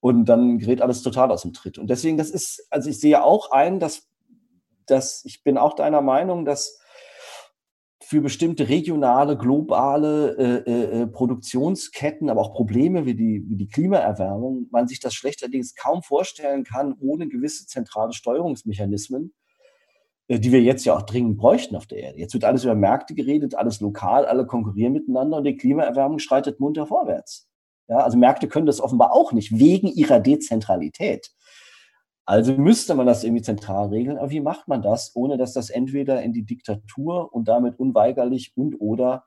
Und dann gerät alles total aus dem Tritt. Und deswegen, das ist, also ich sehe auch ein, dass dass ich bin auch deiner Meinung, dass für bestimmte regionale, globale äh, äh, äh, Produktionsketten, aber auch Probleme wie die, wie die Klimaerwärmung, man sich das schlechterdings kaum vorstellen kann, ohne gewisse zentrale Steuerungsmechanismen, äh, die wir jetzt ja auch dringend bräuchten auf der Erde. Jetzt wird alles über Märkte geredet, alles lokal, alle konkurrieren miteinander und die Klimaerwärmung schreitet munter vorwärts. Ja, also Märkte können das offenbar auch nicht, wegen ihrer Dezentralität. Also müsste man das irgendwie zentral regeln. Aber wie macht man das, ohne dass das entweder in die Diktatur und damit unweigerlich und oder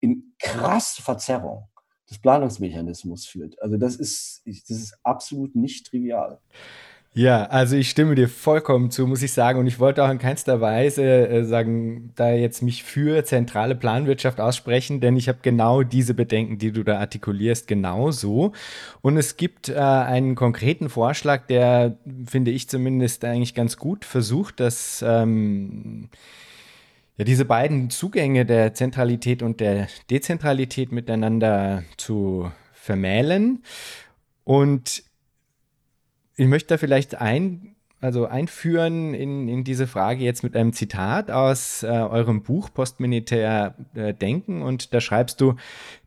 in krasse Verzerrung des Planungsmechanismus führt? Also das ist, das ist absolut nicht trivial. Ja, also ich stimme dir vollkommen zu, muss ich sagen. Und ich wollte auch in keinster Weise äh, sagen, da jetzt mich für zentrale Planwirtschaft aussprechen, denn ich habe genau diese Bedenken, die du da artikulierst, genauso. Und es gibt äh, einen konkreten Vorschlag, der, finde ich zumindest, eigentlich ganz gut versucht, dass ähm, ja, diese beiden Zugänge der Zentralität und der Dezentralität miteinander zu vermählen. Und ich möchte da vielleicht ein, also einführen in, in diese Frage jetzt mit einem Zitat aus äh, eurem Buch Postmilitär äh, Denken. Und da schreibst du,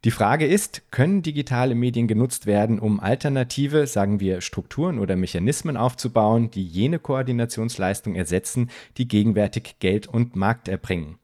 die Frage ist, können digitale Medien genutzt werden, um alternative, sagen wir, Strukturen oder Mechanismen aufzubauen, die jene Koordinationsleistung ersetzen, die gegenwärtig Geld und Markt erbringen?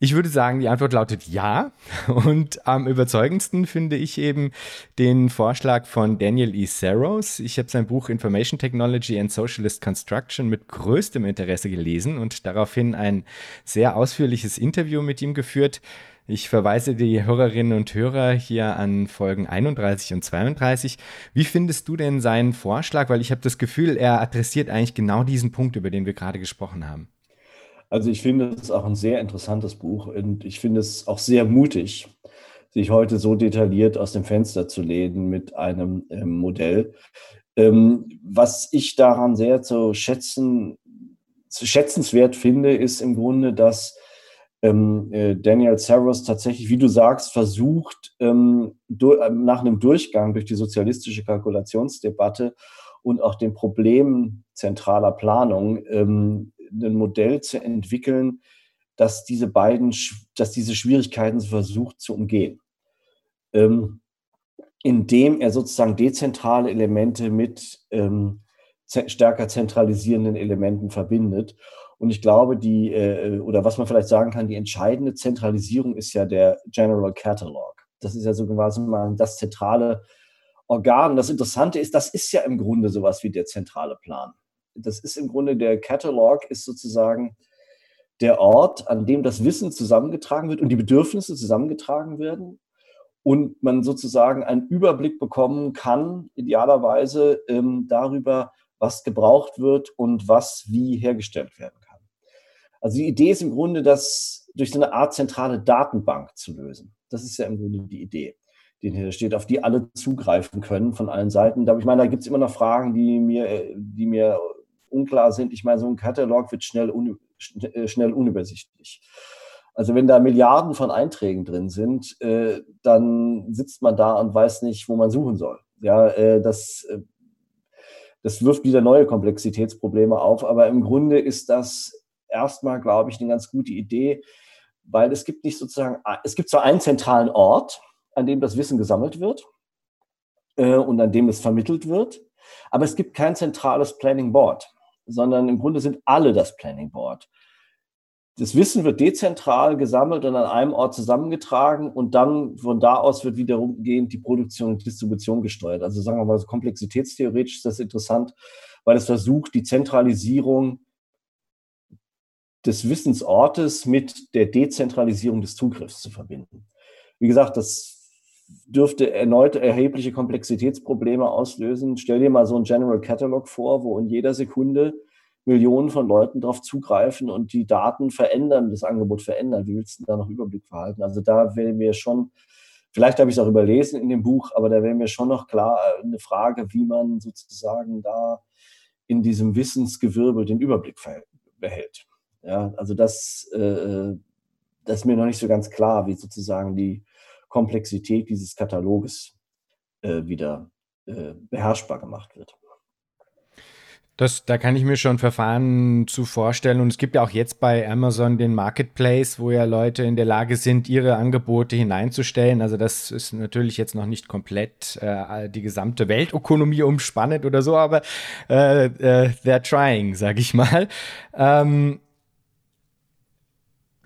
Ich würde sagen, die Antwort lautet ja. Und am überzeugendsten finde ich eben den Vorschlag von Daniel E. Saros. Ich habe sein Buch Information Technology and Socialist Construction mit größtem Interesse gelesen und daraufhin ein sehr ausführliches Interview mit ihm geführt. Ich verweise die Hörerinnen und Hörer hier an Folgen 31 und 32. Wie findest du denn seinen Vorschlag? Weil ich habe das Gefühl, er adressiert eigentlich genau diesen Punkt, über den wir gerade gesprochen haben. Also ich finde es auch ein sehr interessantes Buch und ich finde es auch sehr mutig, sich heute so detailliert aus dem Fenster zu lehnen mit einem ähm, Modell. Ähm, was ich daran sehr zu schätzen, zu schätzenswert finde, ist im Grunde, dass ähm, äh, Daniel Saros tatsächlich, wie du sagst, versucht, ähm, durch, äh, nach einem Durchgang durch die sozialistische Kalkulationsdebatte und auch den Problemen zentraler Planung ähm, ein Modell zu entwickeln, dass diese beiden, dass diese Schwierigkeiten versucht zu umgehen. Ähm, indem er sozusagen dezentrale Elemente mit ähm, stärker zentralisierenden Elementen verbindet. Und ich glaube, die, äh, oder was man vielleicht sagen kann, die entscheidende Zentralisierung ist ja der General Catalog. Das ist ja so quasi mal das zentrale Organ. Das Interessante ist, das ist ja im Grunde sowas wie der zentrale Plan das ist im Grunde der Catalog, ist sozusagen der Ort, an dem das Wissen zusammengetragen wird und die Bedürfnisse zusammengetragen werden und man sozusagen einen Überblick bekommen kann, idealerweise ähm, darüber, was gebraucht wird und was wie hergestellt werden kann. Also die Idee ist im Grunde, das durch so eine Art zentrale Datenbank zu lösen. Das ist ja im Grunde die Idee, die hier steht, auf die alle zugreifen können von allen Seiten. Ich meine, da gibt es immer noch Fragen, die mir, die mir unklar sind. Ich meine, so ein Katalog wird schnell, un, äh, schnell unübersichtlich. Also wenn da Milliarden von Einträgen drin sind, äh, dann sitzt man da und weiß nicht, wo man suchen soll. Ja, äh, das, äh, das wirft wieder neue Komplexitätsprobleme auf. Aber im Grunde ist das erstmal, glaube ich, eine ganz gute Idee, weil es gibt nicht sozusagen, es gibt zwar einen zentralen Ort, an dem das Wissen gesammelt wird äh, und an dem es vermittelt wird, aber es gibt kein zentrales Planning Board sondern im Grunde sind alle das Planning Board. Das Wissen wird dezentral gesammelt und an einem Ort zusammengetragen und dann von da aus wird wiederum gehend die Produktion und Distribution gesteuert. Also sagen wir mal, so komplexitätstheoretisch ist das interessant, weil es versucht, die Zentralisierung des Wissensortes mit der Dezentralisierung des Zugriffs zu verbinden. Wie gesagt, das dürfte erneut erhebliche Komplexitätsprobleme auslösen. Stell dir mal so ein General Catalog vor, wo in jeder Sekunde Millionen von Leuten darauf zugreifen und die Daten verändern, das Angebot verändern. Wie willst du da noch Überblick verhalten? Also da wäre mir schon, vielleicht habe ich es auch überlesen in dem Buch, aber da wäre mir schon noch klar äh, eine Frage, wie man sozusagen da in diesem Wissensgewirbel den Überblick behält. Ja, also das, äh, das ist mir noch nicht so ganz klar, wie sozusagen die Komplexität dieses Kataloges äh, wieder äh, beherrschbar gemacht wird. Das, da kann ich mir schon Verfahren zu vorstellen. Und es gibt ja auch jetzt bei Amazon den Marketplace, wo ja Leute in der Lage sind, ihre Angebote hineinzustellen. Also das ist natürlich jetzt noch nicht komplett äh, die gesamte Weltökonomie umspannet oder so, aber äh, äh, they're trying, sag ich mal. Ähm,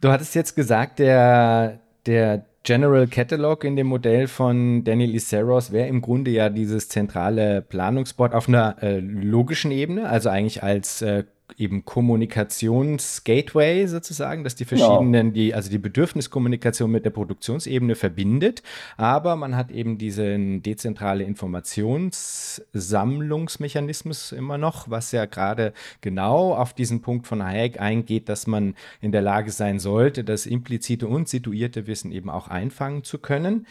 du hattest jetzt gesagt, der, der General Catalog in dem Modell von Daniel Iseros wäre im Grunde ja dieses zentrale Planungsboard auf einer äh, logischen Ebene, also eigentlich als äh, eben Kommunikationsgateway sozusagen, dass die genau. verschiedenen, ja. die, also die Bedürfniskommunikation mit der Produktionsebene verbindet. Aber man hat eben diesen dezentrale Informationssammlungsmechanismus immer noch, was ja gerade genau auf diesen Punkt von Hayek eingeht, dass man in der Lage sein sollte, das implizite und situierte Wissen eben auch einfangen zu können.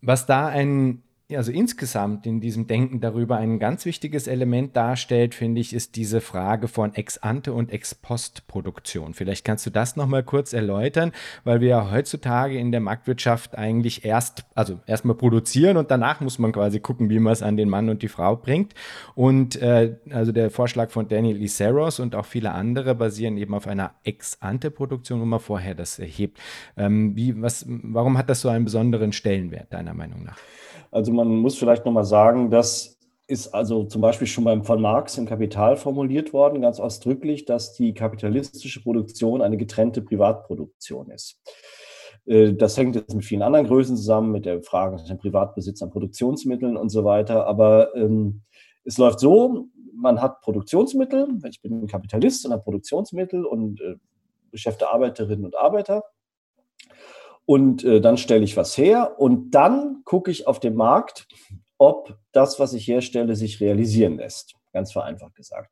Was da ein also insgesamt in diesem Denken darüber ein ganz wichtiges Element darstellt, finde ich, ist diese Frage von Ex-ante und Ex-post-Produktion. Vielleicht kannst du das nochmal kurz erläutern, weil wir ja heutzutage in der Marktwirtschaft eigentlich erst, also erstmal produzieren und danach muss man quasi gucken, wie man es an den Mann und die Frau bringt. Und äh, also der Vorschlag von Daniel Iseros und auch viele andere basieren eben auf einer Ex-ante-Produktion, wo man vorher das erhebt. Ähm, wie, was, warum hat das so einen besonderen Stellenwert, deiner Meinung nach? Also man muss vielleicht nochmal sagen, das ist also zum Beispiel schon beim von Marx im Kapital formuliert worden, ganz ausdrücklich, dass die kapitalistische Produktion eine getrennte Privatproduktion ist. Äh, das hängt jetzt mit vielen anderen Größen zusammen, mit der Frage nach dem Privatbesitz an Produktionsmitteln und so weiter. Aber ähm, es läuft so, man hat Produktionsmittel, ich bin ein Kapitalist und habe Produktionsmittel und äh, beschäftige Arbeiterinnen und Arbeiter und äh, dann stelle ich was her und dann gucke ich auf dem Markt, ob das, was ich herstelle, sich realisieren lässt. Ganz vereinfacht gesagt.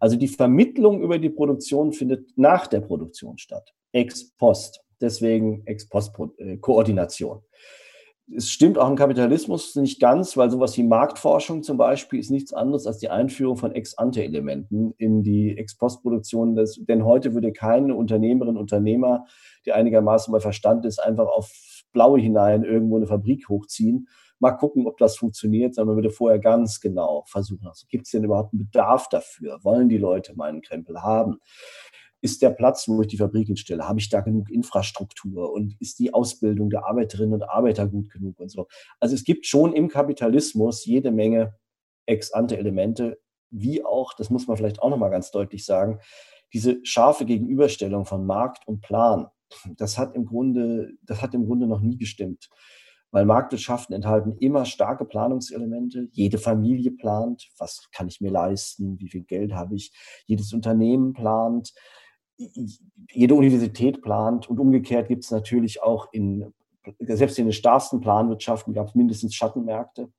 Also die Vermittlung über die Produktion findet nach der Produktion statt. Ex post. Deswegen Ex post äh, Koordination. Es stimmt auch im Kapitalismus nicht ganz, weil sowas wie Marktforschung zum Beispiel ist nichts anderes als die Einführung von Ex-ante-Elementen in die Ex-post-Produktion. Denn heute würde keine Unternehmerin, Unternehmer die einigermaßen bei Verstand ist, einfach auf Blaue hinein irgendwo eine Fabrik hochziehen. Mal gucken, ob das funktioniert, sondern man würde vorher ganz genau versuchen, also gibt es denn überhaupt einen Bedarf dafür? Wollen die Leute meinen Krempel haben? Ist der Platz, wo ich die Fabrik hinstelle, habe ich da genug Infrastruktur und ist die Ausbildung der Arbeiterinnen und Arbeiter gut genug und so? Also es gibt schon im Kapitalismus jede Menge Ex-ante-Elemente, wie auch, das muss man vielleicht auch nochmal ganz deutlich sagen, diese scharfe Gegenüberstellung von Markt und Plan das hat im Grunde, das hat im Grunde noch nie gestimmt. Weil Marktwirtschaften enthalten immer starke Planungselemente. Jede Familie plant, was kann ich mir leisten, wie viel Geld habe ich. Jedes Unternehmen plant, jede Universität plant und umgekehrt gibt es natürlich auch in, selbst in den starrsten Planwirtschaften gab es mindestens Schattenmärkte.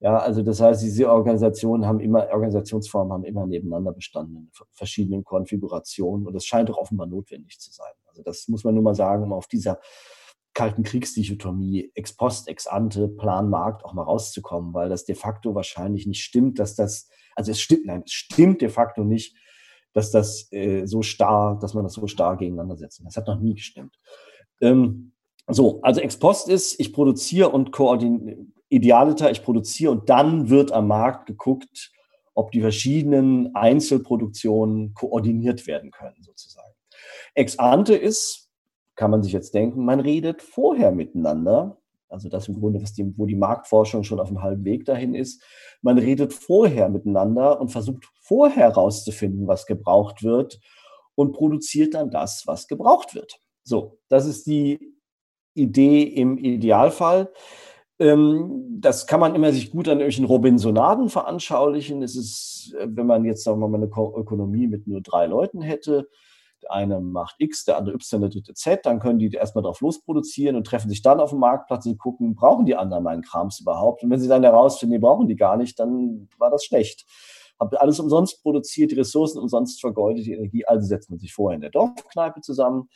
Ja, also das heißt, diese Organisationen haben immer, Organisationsformen haben immer nebeneinander bestanden in verschiedenen Konfigurationen und das scheint doch offenbar notwendig zu sein. Also das muss man nur mal sagen, um auf dieser kalten Kriegsdichotomie ex post, ex ante, Plan, Markt auch mal rauszukommen, weil das de facto wahrscheinlich nicht stimmt, dass das, also es stimmt, nein, es stimmt de facto nicht, dass das äh, so starr, dass man das so starr gegeneinander setzt. Das hat noch nie gestimmt. Ähm, so, also ex post ist, ich produziere und koordiniere, idealiter, ich produziere und dann wird am Markt geguckt, ob die verschiedenen Einzelproduktionen koordiniert werden können, sozusagen. Ex ante ist, kann man sich jetzt denken, man redet vorher miteinander. Also das im Grunde, die, wo die Marktforschung schon auf dem halben Weg dahin ist. Man redet vorher miteinander und versucht vorher herauszufinden, was gebraucht wird und produziert dann das, was gebraucht wird. So, das ist die Idee im Idealfall. Ähm, das kann man immer sich gut an irgendwelchen Robinsonaden veranschaulichen. Es ist, äh, wenn man jetzt sagen wir mal eine Ökonomie mit nur drei Leuten hätte, eine macht X, der andere Y, der dritte Z, dann können die erstmal drauf losproduzieren und treffen sich dann auf dem Marktplatz und gucken, brauchen die anderen meinen Krams überhaupt? Und wenn sie dann herausfinden, die brauchen die gar nicht, dann war das schlecht. Habt alles umsonst produziert, die Ressourcen umsonst vergeudet, die Energie, also setzt man sich vorher in der Dorfkneipe zusammen,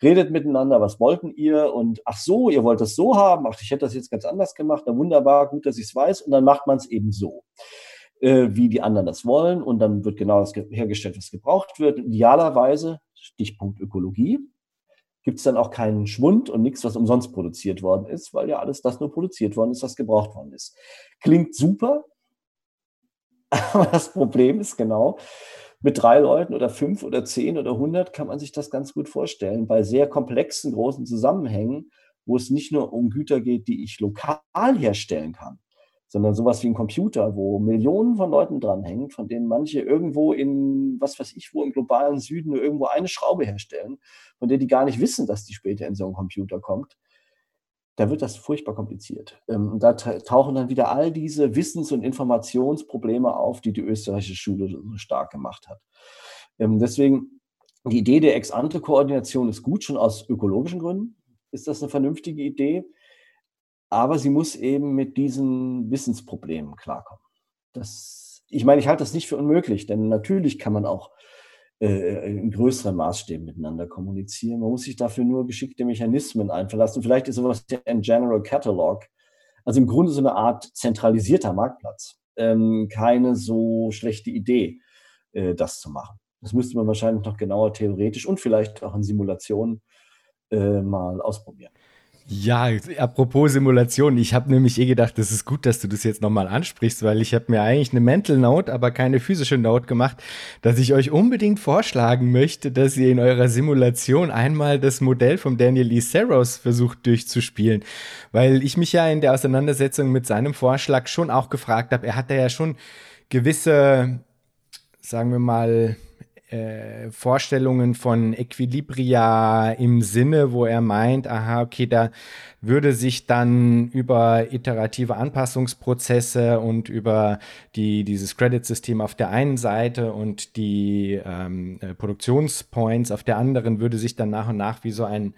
redet miteinander, was wollten ihr und ach so, ihr wollt das so haben, ach, ich hätte das jetzt ganz anders gemacht, na wunderbar, gut, dass ich es weiß und dann macht man es eben so, äh, wie die anderen das wollen und dann wird genau das hergestellt, was gebraucht wird. Idealerweise, Stichpunkt Ökologie, gibt es dann auch keinen Schwund und nichts, was umsonst produziert worden ist, weil ja alles das nur produziert worden ist, was gebraucht worden ist. Klingt super, [laughs] aber das Problem ist genau, mit drei Leuten oder fünf oder zehn oder hundert kann man sich das ganz gut vorstellen. Bei sehr komplexen, großen Zusammenhängen, wo es nicht nur um Güter geht, die ich lokal herstellen kann, sondern sowas wie ein Computer, wo Millionen von Leuten dranhängen, von denen manche irgendwo in, was weiß ich, wo im globalen Süden irgendwo eine Schraube herstellen, von der die gar nicht wissen, dass die später in so einen Computer kommt da wird das furchtbar kompliziert. Ähm, und da tauchen dann wieder all diese Wissens- und Informationsprobleme auf, die die österreichische Schule so stark gemacht hat. Ähm, deswegen, die Idee der Ex-ante-Koordination ist gut, schon aus ökologischen Gründen ist das eine vernünftige Idee, aber sie muss eben mit diesen Wissensproblemen klarkommen. Das, ich meine, ich halte das nicht für unmöglich, denn natürlich kann man auch äh, in größeren Maßstäben miteinander kommunizieren. Man muss sich dafür nur geschickte Mechanismen einverlassen. Vielleicht ist sowas wie ein General Catalog Also im Grunde so eine Art zentralisierter Marktplatz. Ähm, keine so schlechte Idee, äh, das zu machen. Das müsste man wahrscheinlich noch genauer theoretisch und vielleicht auch in Simulationen äh, mal ausprobieren. Ja, apropos Simulation, ich habe nämlich eh gedacht, das ist gut, dass du das jetzt nochmal ansprichst, weil ich habe mir eigentlich eine Mental Note, aber keine physische Note gemacht, dass ich euch unbedingt vorschlagen möchte, dass ihr in eurer Simulation einmal das Modell von Daniel Lee Saros versucht durchzuspielen, weil ich mich ja in der Auseinandersetzung mit seinem Vorschlag schon auch gefragt habe, er hat ja schon gewisse, sagen wir mal, äh, Vorstellungen von Equilibria im Sinne, wo er meint, aha, okay, da würde sich dann über iterative Anpassungsprozesse und über die, dieses Credit-System auf der einen Seite und die ähm, äh, Produktionspoints auf der anderen, würde sich dann nach und nach wie so ein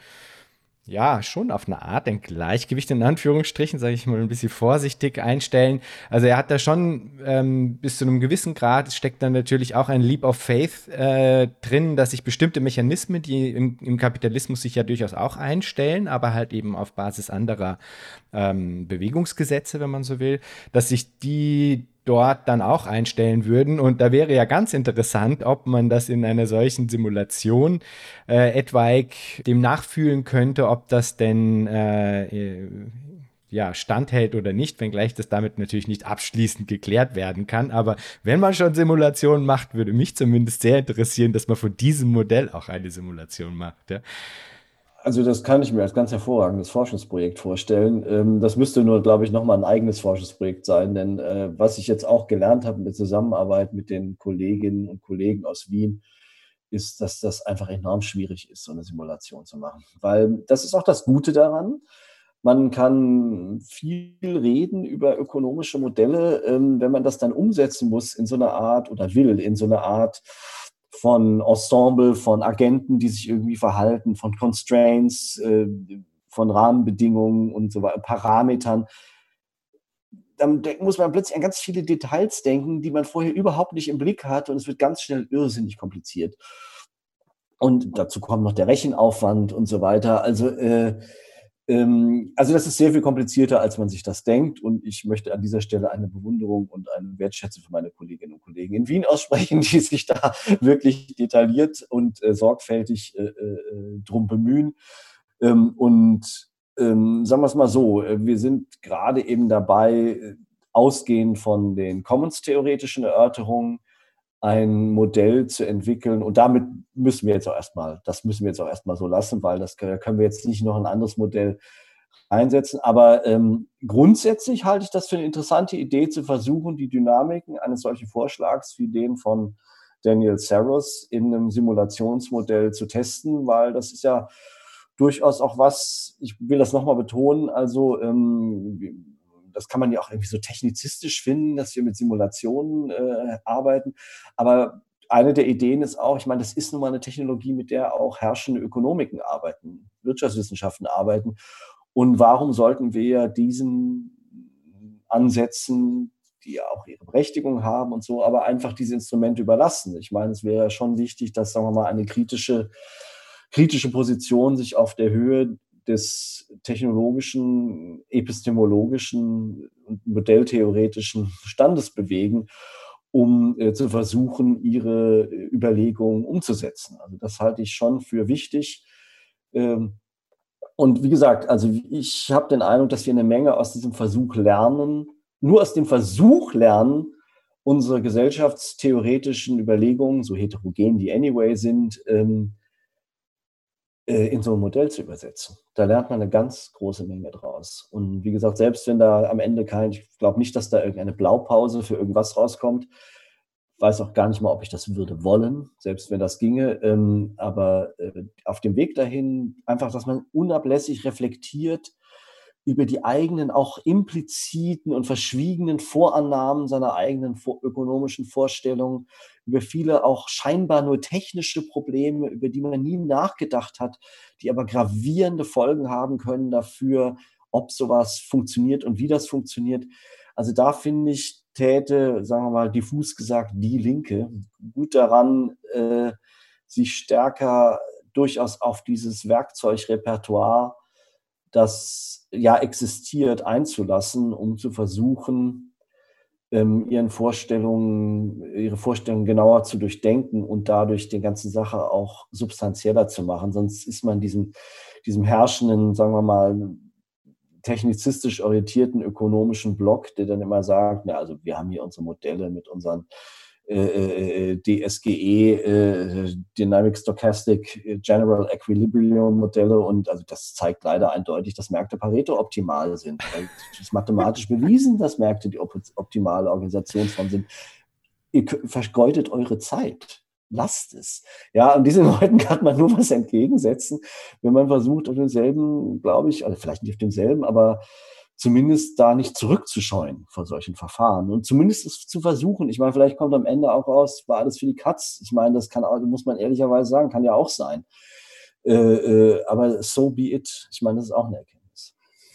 ja, schon auf eine Art ein Gleichgewicht in Anführungsstrichen, sage ich mal ein bisschen vorsichtig einstellen. Also er hat da schon ähm, bis zu einem gewissen Grad steckt dann natürlich auch ein Leap of Faith äh, drin, dass sich bestimmte Mechanismen, die im, im, Kapitalismus sich ja durchaus auch einstellen, aber halt eben auf Basis anderer ähm, Bewegungsgesetze, wenn man so will, dass sich die dort dann auch einstellen würden. Und da wäre ja ganz interessant, ob man das in einer solchen Simulation äh, etwaig dem nachfühlen könnte, ob das denn äh, äh, ja, standhält oder nicht, wenngleich das damit natürlich nicht abschließend geklärt werden kann. Aber wenn man schon Simulationen macht, würde mich zumindest sehr interessieren, dass man von diesem Modell auch eine Simulation macht. Ja. Also das kann ich mir als ganz hervorragendes Forschungsprojekt vorstellen. Ähm, das müsste nur, glaube ich, nochmal ein eigenes Forschungsprojekt sein, denn äh, was ich jetzt auch gelernt habe in der Zusammenarbeit mit den Kolleginnen und Kollegen aus Wien, ist, dass das einfach enorm schwierig ist, so eine Simulation zu machen. Weil das ist auch das Gute daran. Man kann viel reden über ökonomische Modelle, ähm, wenn man das dann umsetzen muss in so einer Art oder will, in so einer Art von Ensemble, von Agenten, die sich irgendwie verhalten, von Constraints, äh, von Rahmenbedingungen und so weiter, Parametern. Dann muss man plötzlich an ganz viele Details denken, die man vorher überhaupt nicht im Blick hat und es wird ganz schnell irrsinnig kompliziert. Und dazu kommt noch der Rechenaufwand und so weiter. Also äh, also das ist sehr viel komplizierter, als man sich das denkt. Und ich möchte an dieser Stelle eine Bewunderung und eine Wertschätzung für meine Kolleginnen und Kollegen in Wien aussprechen, [laughs] die sich da wirklich detailliert und äh, sorgfältig äh, äh, drum bemühen. Ähm, und ähm, sagen wir es mal so, äh, wir sind gerade eben dabei, äh, ausgehend von den Commons-theoretischen Erörterungen, ein Modell zu entwickeln. Und damit müssen wir jetzt auch erstmal, das müssen wir jetzt auch erstmal so lassen, weil das können wir jetzt nicht noch ein anderes Modell einsetzen. Aber ähm, grundsätzlich halte ich das für eine interessante Idee, zu versuchen, die Dynamiken eines solchen Vorschlags wie den von Daniel Saros in einem Simulationsmodell zu testen, weil das ist ja durchaus auch was, ich will das nochmal betonen, also ähm, das kann man ja auch irgendwie so technizistisch finden, dass wir mit Simulationen äh, arbeiten. Aber eine der Ideen ist auch, ich meine, das ist nun mal eine Technologie, mit der auch herrschende Ökonomiken arbeiten, Wirtschaftswissenschaften arbeiten. Und warum sollten wir diesen Ansätzen, die ja auch ihre Berechtigung haben und so, aber einfach diese Instrumente überlassen? Ich meine, es wäre schon wichtig, dass, sagen wir mal, eine kritische, kritische Position sich auf der Höhe des technologischen, epistemologischen und modelltheoretischen Standes bewegen, um äh, zu versuchen, ihre Überlegungen umzusetzen. Also das halte ich schon für wichtig. Ähm, und wie gesagt, also ich habe den Eindruck, dass wir eine Menge aus diesem Versuch lernen, nur aus dem Versuch lernen, unsere gesellschaftstheoretischen Überlegungen, so heterogen die anyway sind, ähm, äh, in so ein Modell zu übersetzen. Da lernt man eine ganz große Menge draus. Und wie gesagt, selbst wenn da am Ende kein, ich glaube nicht, dass da irgendeine Blaupause für irgendwas rauskommt, weiß auch gar nicht mal, ob ich das würde wollen, selbst wenn das ginge. Ähm, aber äh, auf dem Weg dahin einfach, dass man unablässig reflektiert, über die eigenen, auch impliziten und verschwiegenen Vorannahmen seiner eigenen ökonomischen Vorstellungen, über viele auch scheinbar nur technische Probleme, über die man nie nachgedacht hat, die aber gravierende Folgen haben können dafür, ob sowas funktioniert und wie das funktioniert. Also da finde ich, täte, sagen wir mal, diffus gesagt, die Linke gut daran, äh, sich stärker durchaus auf dieses Werkzeugrepertoire das ja existiert, einzulassen, um zu versuchen, ähm, ihren Vorstellungen, ihre Vorstellungen genauer zu durchdenken und dadurch die ganze Sache auch substanzieller zu machen. Sonst ist man diesem, diesem herrschenden, sagen wir mal, technizistisch orientierten ökonomischen Block, der dann immer sagt, na, also wir haben hier unsere Modelle mit unseren DSGE, äh, Dynamic Stochastic General Equilibrium Modelle und also das zeigt leider eindeutig, dass Märkte Pareto optimal sind. Es ist mathematisch bewiesen, dass Märkte die optimale Organisationsform sind. Ihr vergeudet eure Zeit lasst es. Ja, und diesen [laughs] Leuten kann man nur was entgegensetzen, wenn man versucht, auf demselben, glaube ich, also vielleicht nicht auf demselben, aber zumindest da nicht zurückzuscheuen vor solchen Verfahren und zumindest es zu versuchen. Ich meine, vielleicht kommt am Ende auch raus, war alles für die Katz. Ich meine, das kann auch, muss man ehrlicherweise sagen, kann ja auch sein. Äh, äh, aber so be it. Ich meine, das ist auch eine Erkenntnis.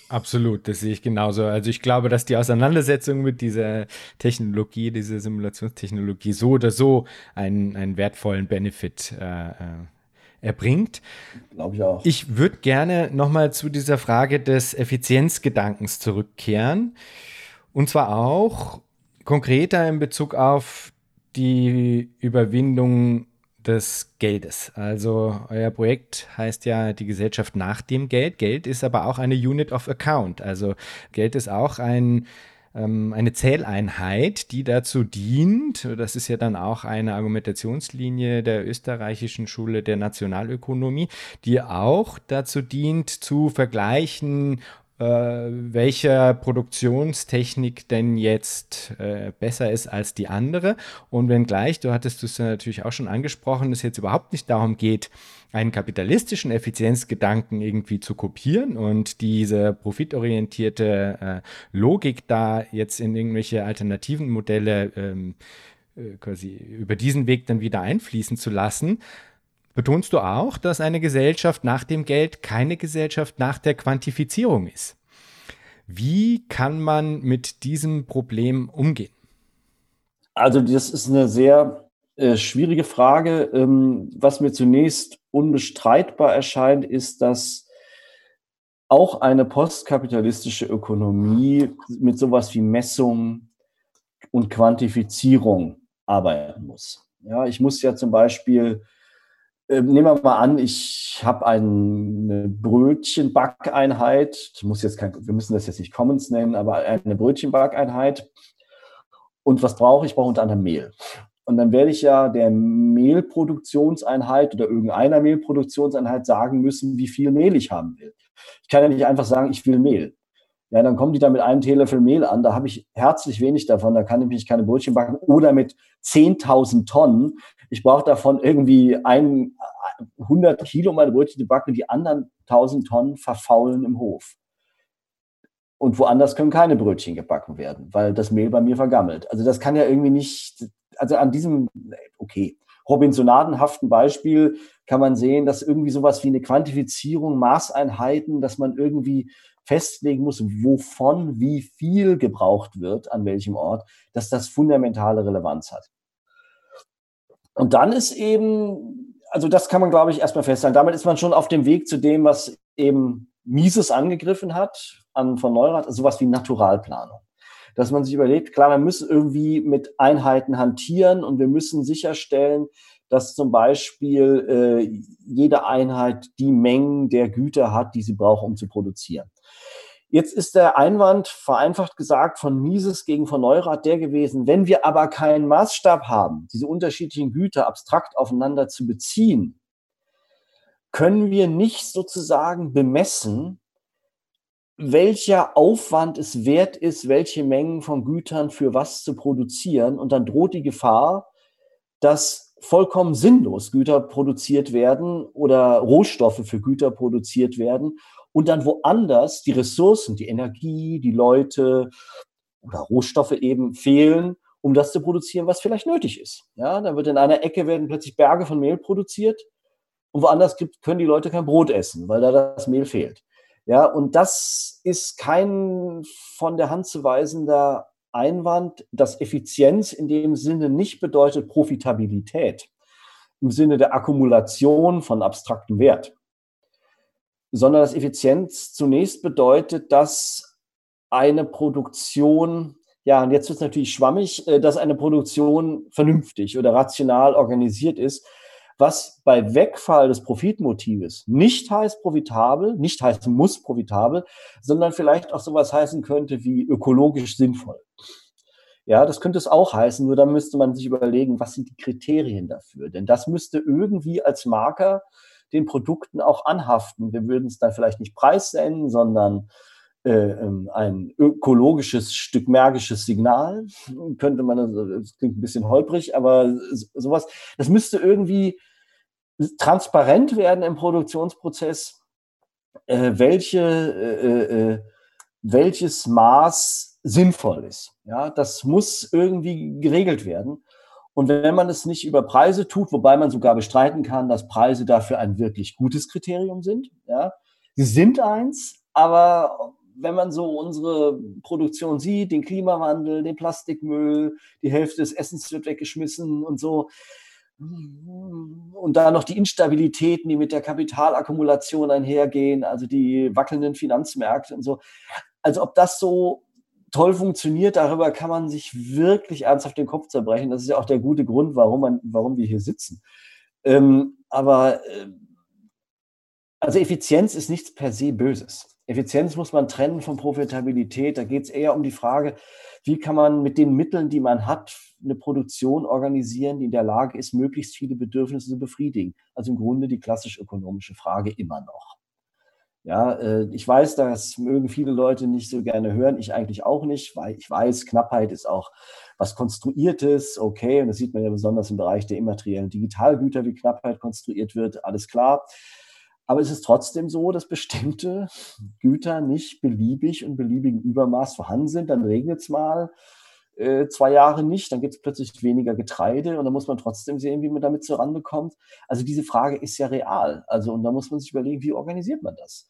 Absolut, das sehe ich genauso. Also ich glaube, dass die Auseinandersetzung mit dieser Technologie, dieser Simulationstechnologie so oder so einen, einen wertvollen Benefit äh, äh, erbringt. Glaube ich auch. Ich würde gerne nochmal zu dieser Frage des Effizienzgedankens zurückkehren. Und zwar auch konkreter in Bezug auf die Überwindung des Geldes. Also euer Projekt heißt ja die Gesellschaft nach dem Geld. Geld ist aber auch eine Unit of Account. Also Geld ist auch ein, eine Zähleinheit, die dazu dient, das ist ja dann auch eine Argumentationslinie der österreichischen Schule der Nationalökonomie, die auch dazu dient, zu vergleichen, äh, welcher Produktionstechnik denn jetzt äh, besser ist als die andere. Und wenngleich, du hattest es natürlich auch schon angesprochen, es jetzt überhaupt nicht darum geht, einen kapitalistischen Effizienzgedanken irgendwie zu kopieren und diese profitorientierte äh, Logik da jetzt in irgendwelche alternativen Modelle ähm, äh, quasi über diesen Weg dann wieder einfließen zu lassen, betonst du auch, dass eine Gesellschaft nach dem Geld keine Gesellschaft nach der Quantifizierung ist. Wie kann man mit diesem Problem umgehen? Also das ist eine sehr äh, schwierige Frage. Ähm, was mir zunächst unbestreitbar erscheint, ist, dass auch eine postkapitalistische Ökonomie mit sowas wie Messung und Quantifizierung arbeiten muss. Ja, ich muss ja zum Beispiel ähm, nehmen wir mal an, ich habe eine Brötchenbackeinheit. Muss jetzt kein, wir müssen das jetzt nicht Commons nennen, aber eine Brötchenbackeinheit. Und was brauche ich? Ich brauche unter anderem Mehl. Und dann werde ich ja der Mehlproduktionseinheit oder irgendeiner Mehlproduktionseinheit sagen müssen, wie viel Mehl ich haben will. Ich kann ja nicht einfach sagen, ich will Mehl. Ja, dann kommen die da mit einem Teelöffel Mehl an. Da habe ich herzlich wenig davon. Da kann ich mich keine Brötchen backen. Oder mit 10.000 Tonnen. Ich brauche davon irgendwie ein, 100 Kilo meine Brötchen zu backen. Die anderen 1.000 Tonnen verfaulen im Hof. Und woanders können keine Brötchen gebacken werden, weil das Mehl bei mir vergammelt. Also das kann ja irgendwie nicht, also an diesem, okay, Robinsonadenhaften Beispiel kann man sehen, dass irgendwie sowas wie eine Quantifizierung, Maßeinheiten, dass man irgendwie festlegen muss, wovon wie viel gebraucht wird, an welchem Ort, dass das fundamentale Relevanz hat. Und dann ist eben, also das kann man, glaube ich, erstmal festhalten. Damit ist man schon auf dem Weg zu dem, was eben Mises angegriffen hat an von Neurath, also sowas wie Naturalplanung. Dass man sich überlegt, klar, man muss irgendwie mit Einheiten hantieren und wir müssen sicherstellen, dass zum Beispiel äh, jede Einheit die Mengen der Güter hat, die sie braucht, um zu produzieren. Jetzt ist der Einwand, vereinfacht gesagt, von Mises gegen von Neurath der gewesen, wenn wir aber keinen Maßstab haben, diese unterschiedlichen Güter abstrakt aufeinander zu beziehen, können wir nicht sozusagen bemessen, welcher Aufwand es wert ist, welche Mengen von Gütern für was zu produzieren. Und dann droht die Gefahr, dass vollkommen sinnlos Güter produziert werden oder Rohstoffe für Güter produziert werden und dann woanders die Ressourcen, die Energie, die Leute oder Rohstoffe eben fehlen, um das zu produzieren, was vielleicht nötig ist. Ja, dann wird in einer Ecke werden plötzlich Berge von Mehl produziert und woanders gibt, können die Leute kein Brot essen, weil da das Mehl fehlt. Ja, und das ist kein von der Hand zu weisender Einwand, dass Effizienz in dem Sinne nicht bedeutet Profitabilität im Sinne der Akkumulation von abstraktem Wert. sondern dass Effizienz zunächst bedeutet, dass eine Produktion, ja, und jetzt wird es natürlich schwammig, äh, dass eine Produktion vernünftig oder rational organisiert ist, was bei Wegfall des Profitmotives nicht heißt profitabel, nicht heißen muss profitabel, sondern vielleicht auch sowas heißen könnte wie ökologisch sinnvoll. Ja, das könnte es auch heißen, nur dann müsste man sich überlegen, was sind die Kriterien dafür? Denn das müsste irgendwie als Marker den Produkten auch anhaften. Wir würden es dann vielleicht nicht Preis nennen, sondern äh, ähm, ein ökologisches, stückmärgisches Signal, könnte man, das klingt ein bisschen holprig, aber sowas, das müsste irgendwie transparent werden im Produktionsprozess, äh, welche, äh, äh, welches Maß sinnvoll ist. Ja, das muss irgendwie geregelt werden. Und wenn man es nicht über Preise tut, wobei man sogar bestreiten kann, dass Preise dafür ein wirklich gutes Kriterium sind, ja, sie sind eins, aber wenn man so unsere Produktion sieht, den Klimawandel, den Plastikmüll, die Hälfte des Essens wird weggeschmissen und so, und da noch die Instabilitäten, die mit der Kapitalakkumulation einhergehen, also die wackelnden Finanzmärkte und so. Also ob das so toll funktioniert, darüber kann man sich wirklich ernsthaft den Kopf zerbrechen. Das ist ja auch der gute Grund, warum, man, warum wir hier sitzen. Ähm, aber äh, also Effizienz ist nichts per se Böses. Effizienz muss man trennen von Profitabilität. Da geht es eher um die Frage, wie kann man mit den Mitteln, die man hat, eine Produktion organisieren, die in der Lage ist, möglichst viele Bedürfnisse zu befriedigen. Also im Grunde die klassisch ökonomische Frage immer noch. Ja, äh, ich weiß, das mögen viele Leute nicht so gerne hören, ich eigentlich auch nicht, weil ich weiß, Knappheit ist auch was Konstruiertes, okay, und das sieht man ja besonders im Bereich der immateriellen Digitalgüter, wie Knappheit konstruiert wird, alles klar. Aber es ist trotzdem so, dass bestimmte Güter nicht beliebig und beliebigen Übermaß vorhanden sind. Dann regnet es mal äh, zwei Jahre nicht, dann gibt es plötzlich weniger Getreide und dann muss man trotzdem sehen, wie man damit zurande kommt. Also diese Frage ist ja real. Also und da muss man sich überlegen, wie organisiert man das?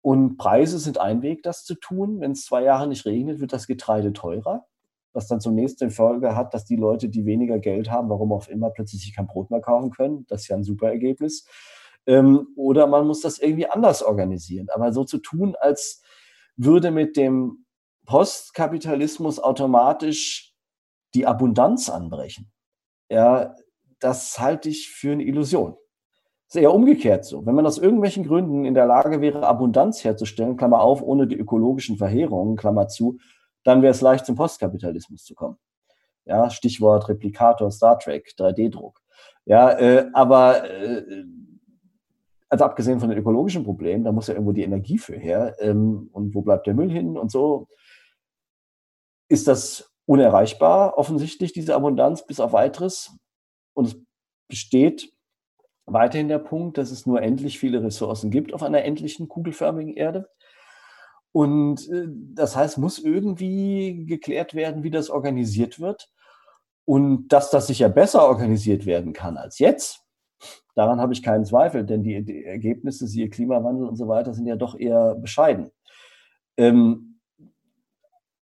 Und Preise sind ein Weg, das zu tun. Wenn es zwei Jahre nicht regnet, wird das Getreide teurer, was dann zunächst den Folge hat, dass die Leute, die weniger Geld haben, warum auch immer, plötzlich sich kein Brot mehr kaufen können. Das ist ja ein super Ergebnis. Ähm, oder man muss das irgendwie anders organisieren. Aber so zu tun, als würde mit dem Postkapitalismus automatisch die Abundanz anbrechen, ja, das halte ich für eine Illusion. Es ist eher umgekehrt so. Wenn man aus irgendwelchen Gründen in der Lage wäre, Abundanz herzustellen, Klammer auf, ohne die ökologischen Verheerungen, Klammer zu, dann wäre es leicht, zum Postkapitalismus zu kommen. Ja, Stichwort Replikator, Star Trek, 3D-Druck. Ja, äh, aber äh, also abgesehen von den ökologischen Problemen, da muss ja irgendwo die Energie für her. Ähm, und wo bleibt der Müll hin und so, ist das unerreichbar, offensichtlich, diese Abundanz bis auf weiteres. Und es besteht weiterhin der Punkt, dass es nur endlich viele Ressourcen gibt auf einer endlichen kugelförmigen Erde. Und äh, das heißt, muss irgendwie geklärt werden, wie das organisiert wird. Und dass das sicher besser organisiert werden kann als jetzt, daran habe ich keinen Zweifel, denn die, die Ergebnisse, siehe Klimawandel und so weiter, sind ja doch eher bescheiden. Ähm,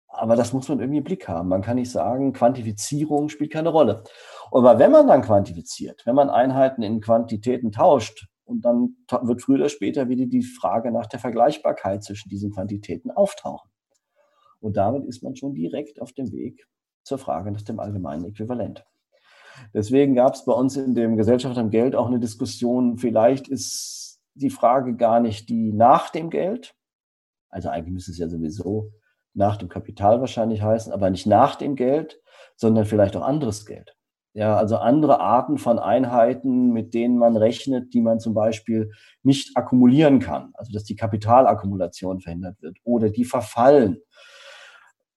aber das muss man irgendwie im Blick haben. Man kann nicht sagen, Quantifizierung spielt keine Rolle. Aber wenn man dann quantifiziert, wenn man Einheiten in Quantitäten tauscht, und dann wird früher oder später wieder die Frage nach der Vergleichbarkeit zwischen diesen Quantitäten auftauchen. Und damit ist man schon direkt auf dem Weg zur Frage nach dem allgemeinen Äquivalent. Deswegen gab es bei uns in dem Gesellschaft am Geld auch eine Diskussion, vielleicht ist die Frage gar nicht die nach dem Geld, also eigentlich müsste es ja sowieso nach dem Kapital wahrscheinlich heißen, aber nicht nach dem Geld, sondern vielleicht auch anderes Geld. Ja, also andere Arten von Einheiten, mit denen man rechnet, die man zum Beispiel nicht akkumulieren kann. Also dass die Kapitalakkumulation verhindert wird oder die verfallen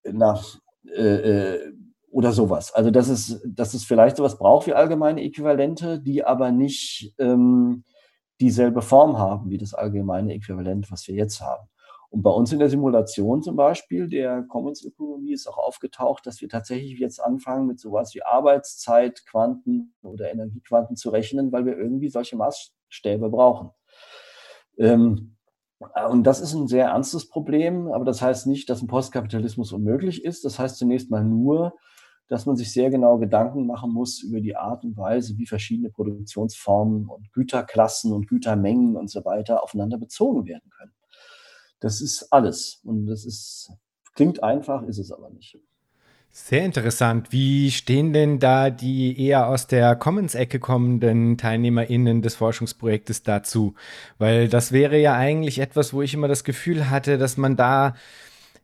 nach äh, äh oder sowas. Also dass es, dass es vielleicht sowas braucht wie allgemeine Äquivalente, die aber nicht ähm, dieselbe Form haben wie das allgemeine Äquivalent, was wir jetzt haben. Und bei uns in der Simulation zum Beispiel der Commons-Ökonomie ist auch aufgetaucht, dass wir tatsächlich jetzt anfangen, mit sowas wie Arbeitszeitquanten oder Energiequanten zu rechnen, weil wir irgendwie solche Maßstäbe brauchen. Ähm, und das ist ein sehr ernstes Problem, aber das heißt nicht, dass ein Postkapitalismus unmöglich ist. Das heißt zunächst mal nur, dass man sich sehr genau Gedanken machen muss über die Art und Weise, wie verschiedene Produktionsformen und Güterklassen und Gütermengen und so weiter aufeinander bezogen werden können. Das ist alles. Und das ist, klingt einfach, ist es aber nicht. Sehr interessant. Wie stehen denn da die eher aus der Commons-Ecke kommenden TeilnehmerInnen des Forschungsprojektes dazu? Weil das wäre ja eigentlich etwas, wo ich immer das Gefühl hatte, dass man da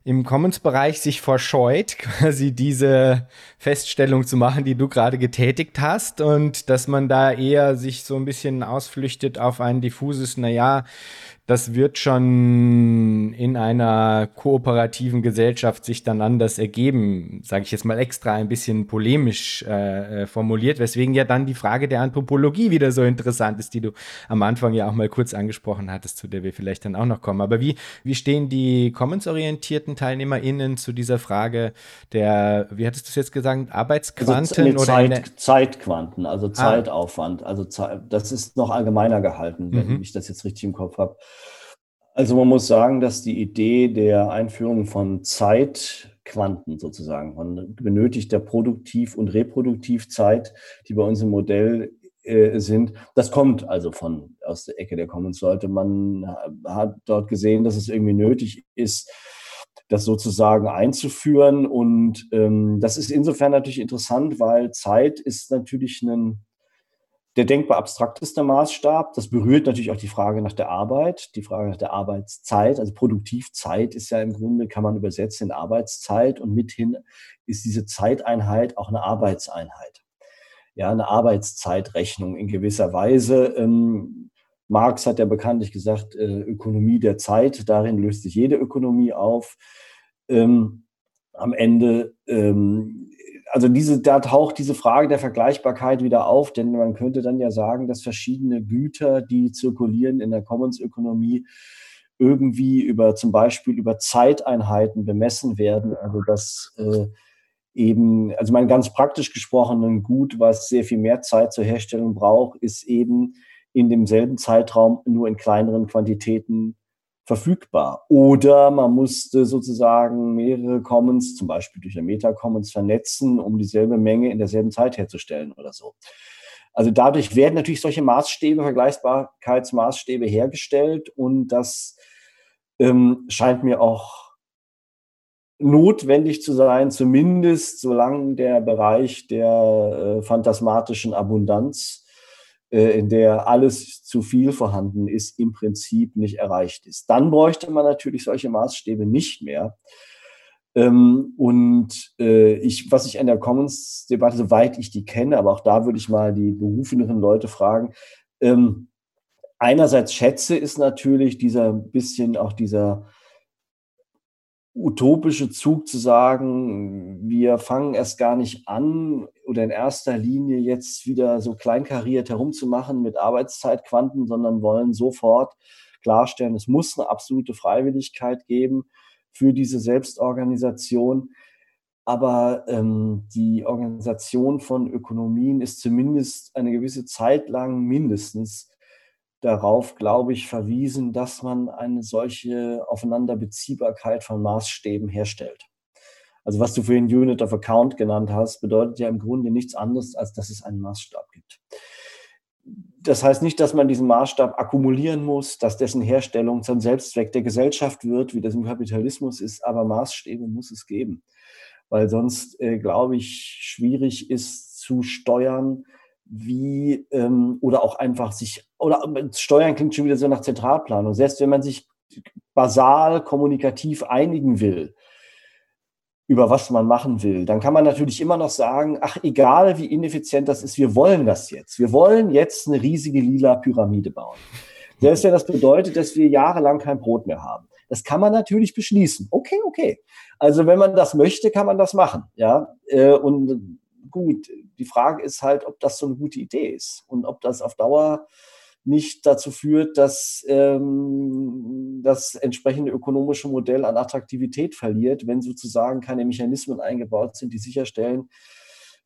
im Commons-Bereich sich verscheut, [laughs] quasi diese Feststellung zu machen, die du gerade getätigt hast und dass man da eher sich so ein bisschen ausflüchtet auf ein diffuses, naja, das wird schon in einer kooperativen Gesellschaft sich dann anders ergeben, sage ich jetzt mal extra ein bisschen polemisch äh, äh, formuliert, weswegen ja dann die Frage der Anthropologie wieder so interessant ist, die du am Anfang ja auch mal kurz angesprochen hattest, zu der wir vielleicht dann auch noch kommen. Aber wie, wie stehen die Commons-orientierten TeilnehmerInnen zu dieser Frage der, wie hattest du es jetzt gesagt, Arbeitsquanten also Zeit, oder Zeitquanten, also ah. Zeitaufwand. Also das ist noch allgemeiner gehalten, wenn mhm. ich das jetzt richtig im Kopf habe. Also man muss sagen, dass die Idee der Einführung von Zeitquanten sozusagen, von benötigter Produktiv- und Reproduktivzeit, die bei uns im Modell äh, sind, das kommt also von aus der Ecke der Commons-Leute. Man hat dort gesehen, dass es irgendwie nötig ist, das sozusagen einzuführen. Und ähm, das ist insofern natürlich interessant, weil Zeit ist natürlich ein der denkbar abstrakteste Maßstab. Das berührt natürlich auch die Frage nach der Arbeit, die Frage nach der Arbeitszeit. Also Produktivzeit ist ja im Grunde, kann man übersetzen in Arbeitszeit und mithin ist diese Zeiteinheit auch eine Arbeitseinheit. Ja, eine Arbeitszeitrechnung in gewisser Weise. Ähm, Marx hat ja bekanntlich gesagt, äh, Ökonomie der Zeit, darin löst sich jede Ökonomie auf. Ähm, am Ende ähm, also diese, da taucht diese Frage der Vergleichbarkeit wieder auf, denn man könnte dann ja sagen, dass verschiedene Güter, die zirkulieren in der Commons-Ökonomie, irgendwie über zum Beispiel über Zeiteinheiten bemessen werden. Also dass äh, eben, also mein ganz praktisch gesprochen, ein Gut, was sehr viel mehr Zeit zur Herstellung braucht, ist eben in demselben Zeitraum nur in kleineren Quantitäten verfügbar. Oder man musste sozusagen mehrere Commons, zum Beispiel durch eine Meta-Commons, vernetzen, um dieselbe Menge in derselben Zeit herzustellen oder so. Also dadurch werden natürlich solche Maßstäbe, Vergleichbarkeitsmaßstäbe hergestellt und das ähm, scheint mir auch notwendig zu sein, zumindest solange der Bereich der äh, phantasmatischen Abundanz in der alles zu viel vorhanden ist, im Prinzip nicht erreicht ist. Dann bräuchte man natürlich solche Maßstäbe nicht mehr. Ähm, und äh, ich, was ich an der Commons-Debatte, soweit ich die kenne, aber auch da würde ich mal die berufeneren Leute fragen, ähm, einerseits schätze, ist natürlich dieser bisschen auch dieser utopische Zug zu sagen, wir fangen erst gar nicht an oder in erster Linie jetzt wieder so kleinkariert herumzumachen mit Arbeitszeitquanten, sondern wollen sofort klarstellen, es muss eine absolute Freiwilligkeit geben für diese Selbstorganisation. Aber ähm, die Organisation von Ökonomien ist zumindest eine gewisse Zeit lang mindestens darauf, glaube ich, verwiesen, dass man eine solche Aufeinanderbeziehbarkeit von Maßstäben herstellt. Also was du vorhin Unit of Account genannt hast, bedeutet ja im Grunde nichts anderes, als dass es einen Maßstab gibt. Das heißt nicht, dass man diesen Maßstab akkumulieren muss, dass dessen Herstellung zum Selbstzweck der Gesellschaft wird, wie das im Kapitalismus ist, aber Maßstäbe muss es geben, weil sonst, äh, glaube ich, schwierig ist zu steuern, wie ähm, oder auch einfach sich oder steuern klingt schon wieder so nach Zentralplanung. Selbst wenn man sich basal kommunikativ einigen will, über was man machen will, dann kann man natürlich immer noch sagen, ach, egal wie ineffizient das ist, wir wollen das jetzt. Wir wollen jetzt eine riesige lila Pyramide bauen. Selbst wenn das bedeutet, dass wir jahrelang kein Brot mehr haben. Das kann man natürlich beschließen. Okay, okay. Also wenn man das möchte, kann man das machen. Ja, äh, und gut. Die Frage ist halt, ob das so eine gute Idee ist und ob das auf Dauer nicht dazu führt, dass ähm, das entsprechende ökonomische Modell an Attraktivität verliert, wenn sozusagen keine Mechanismen eingebaut sind, die sicherstellen,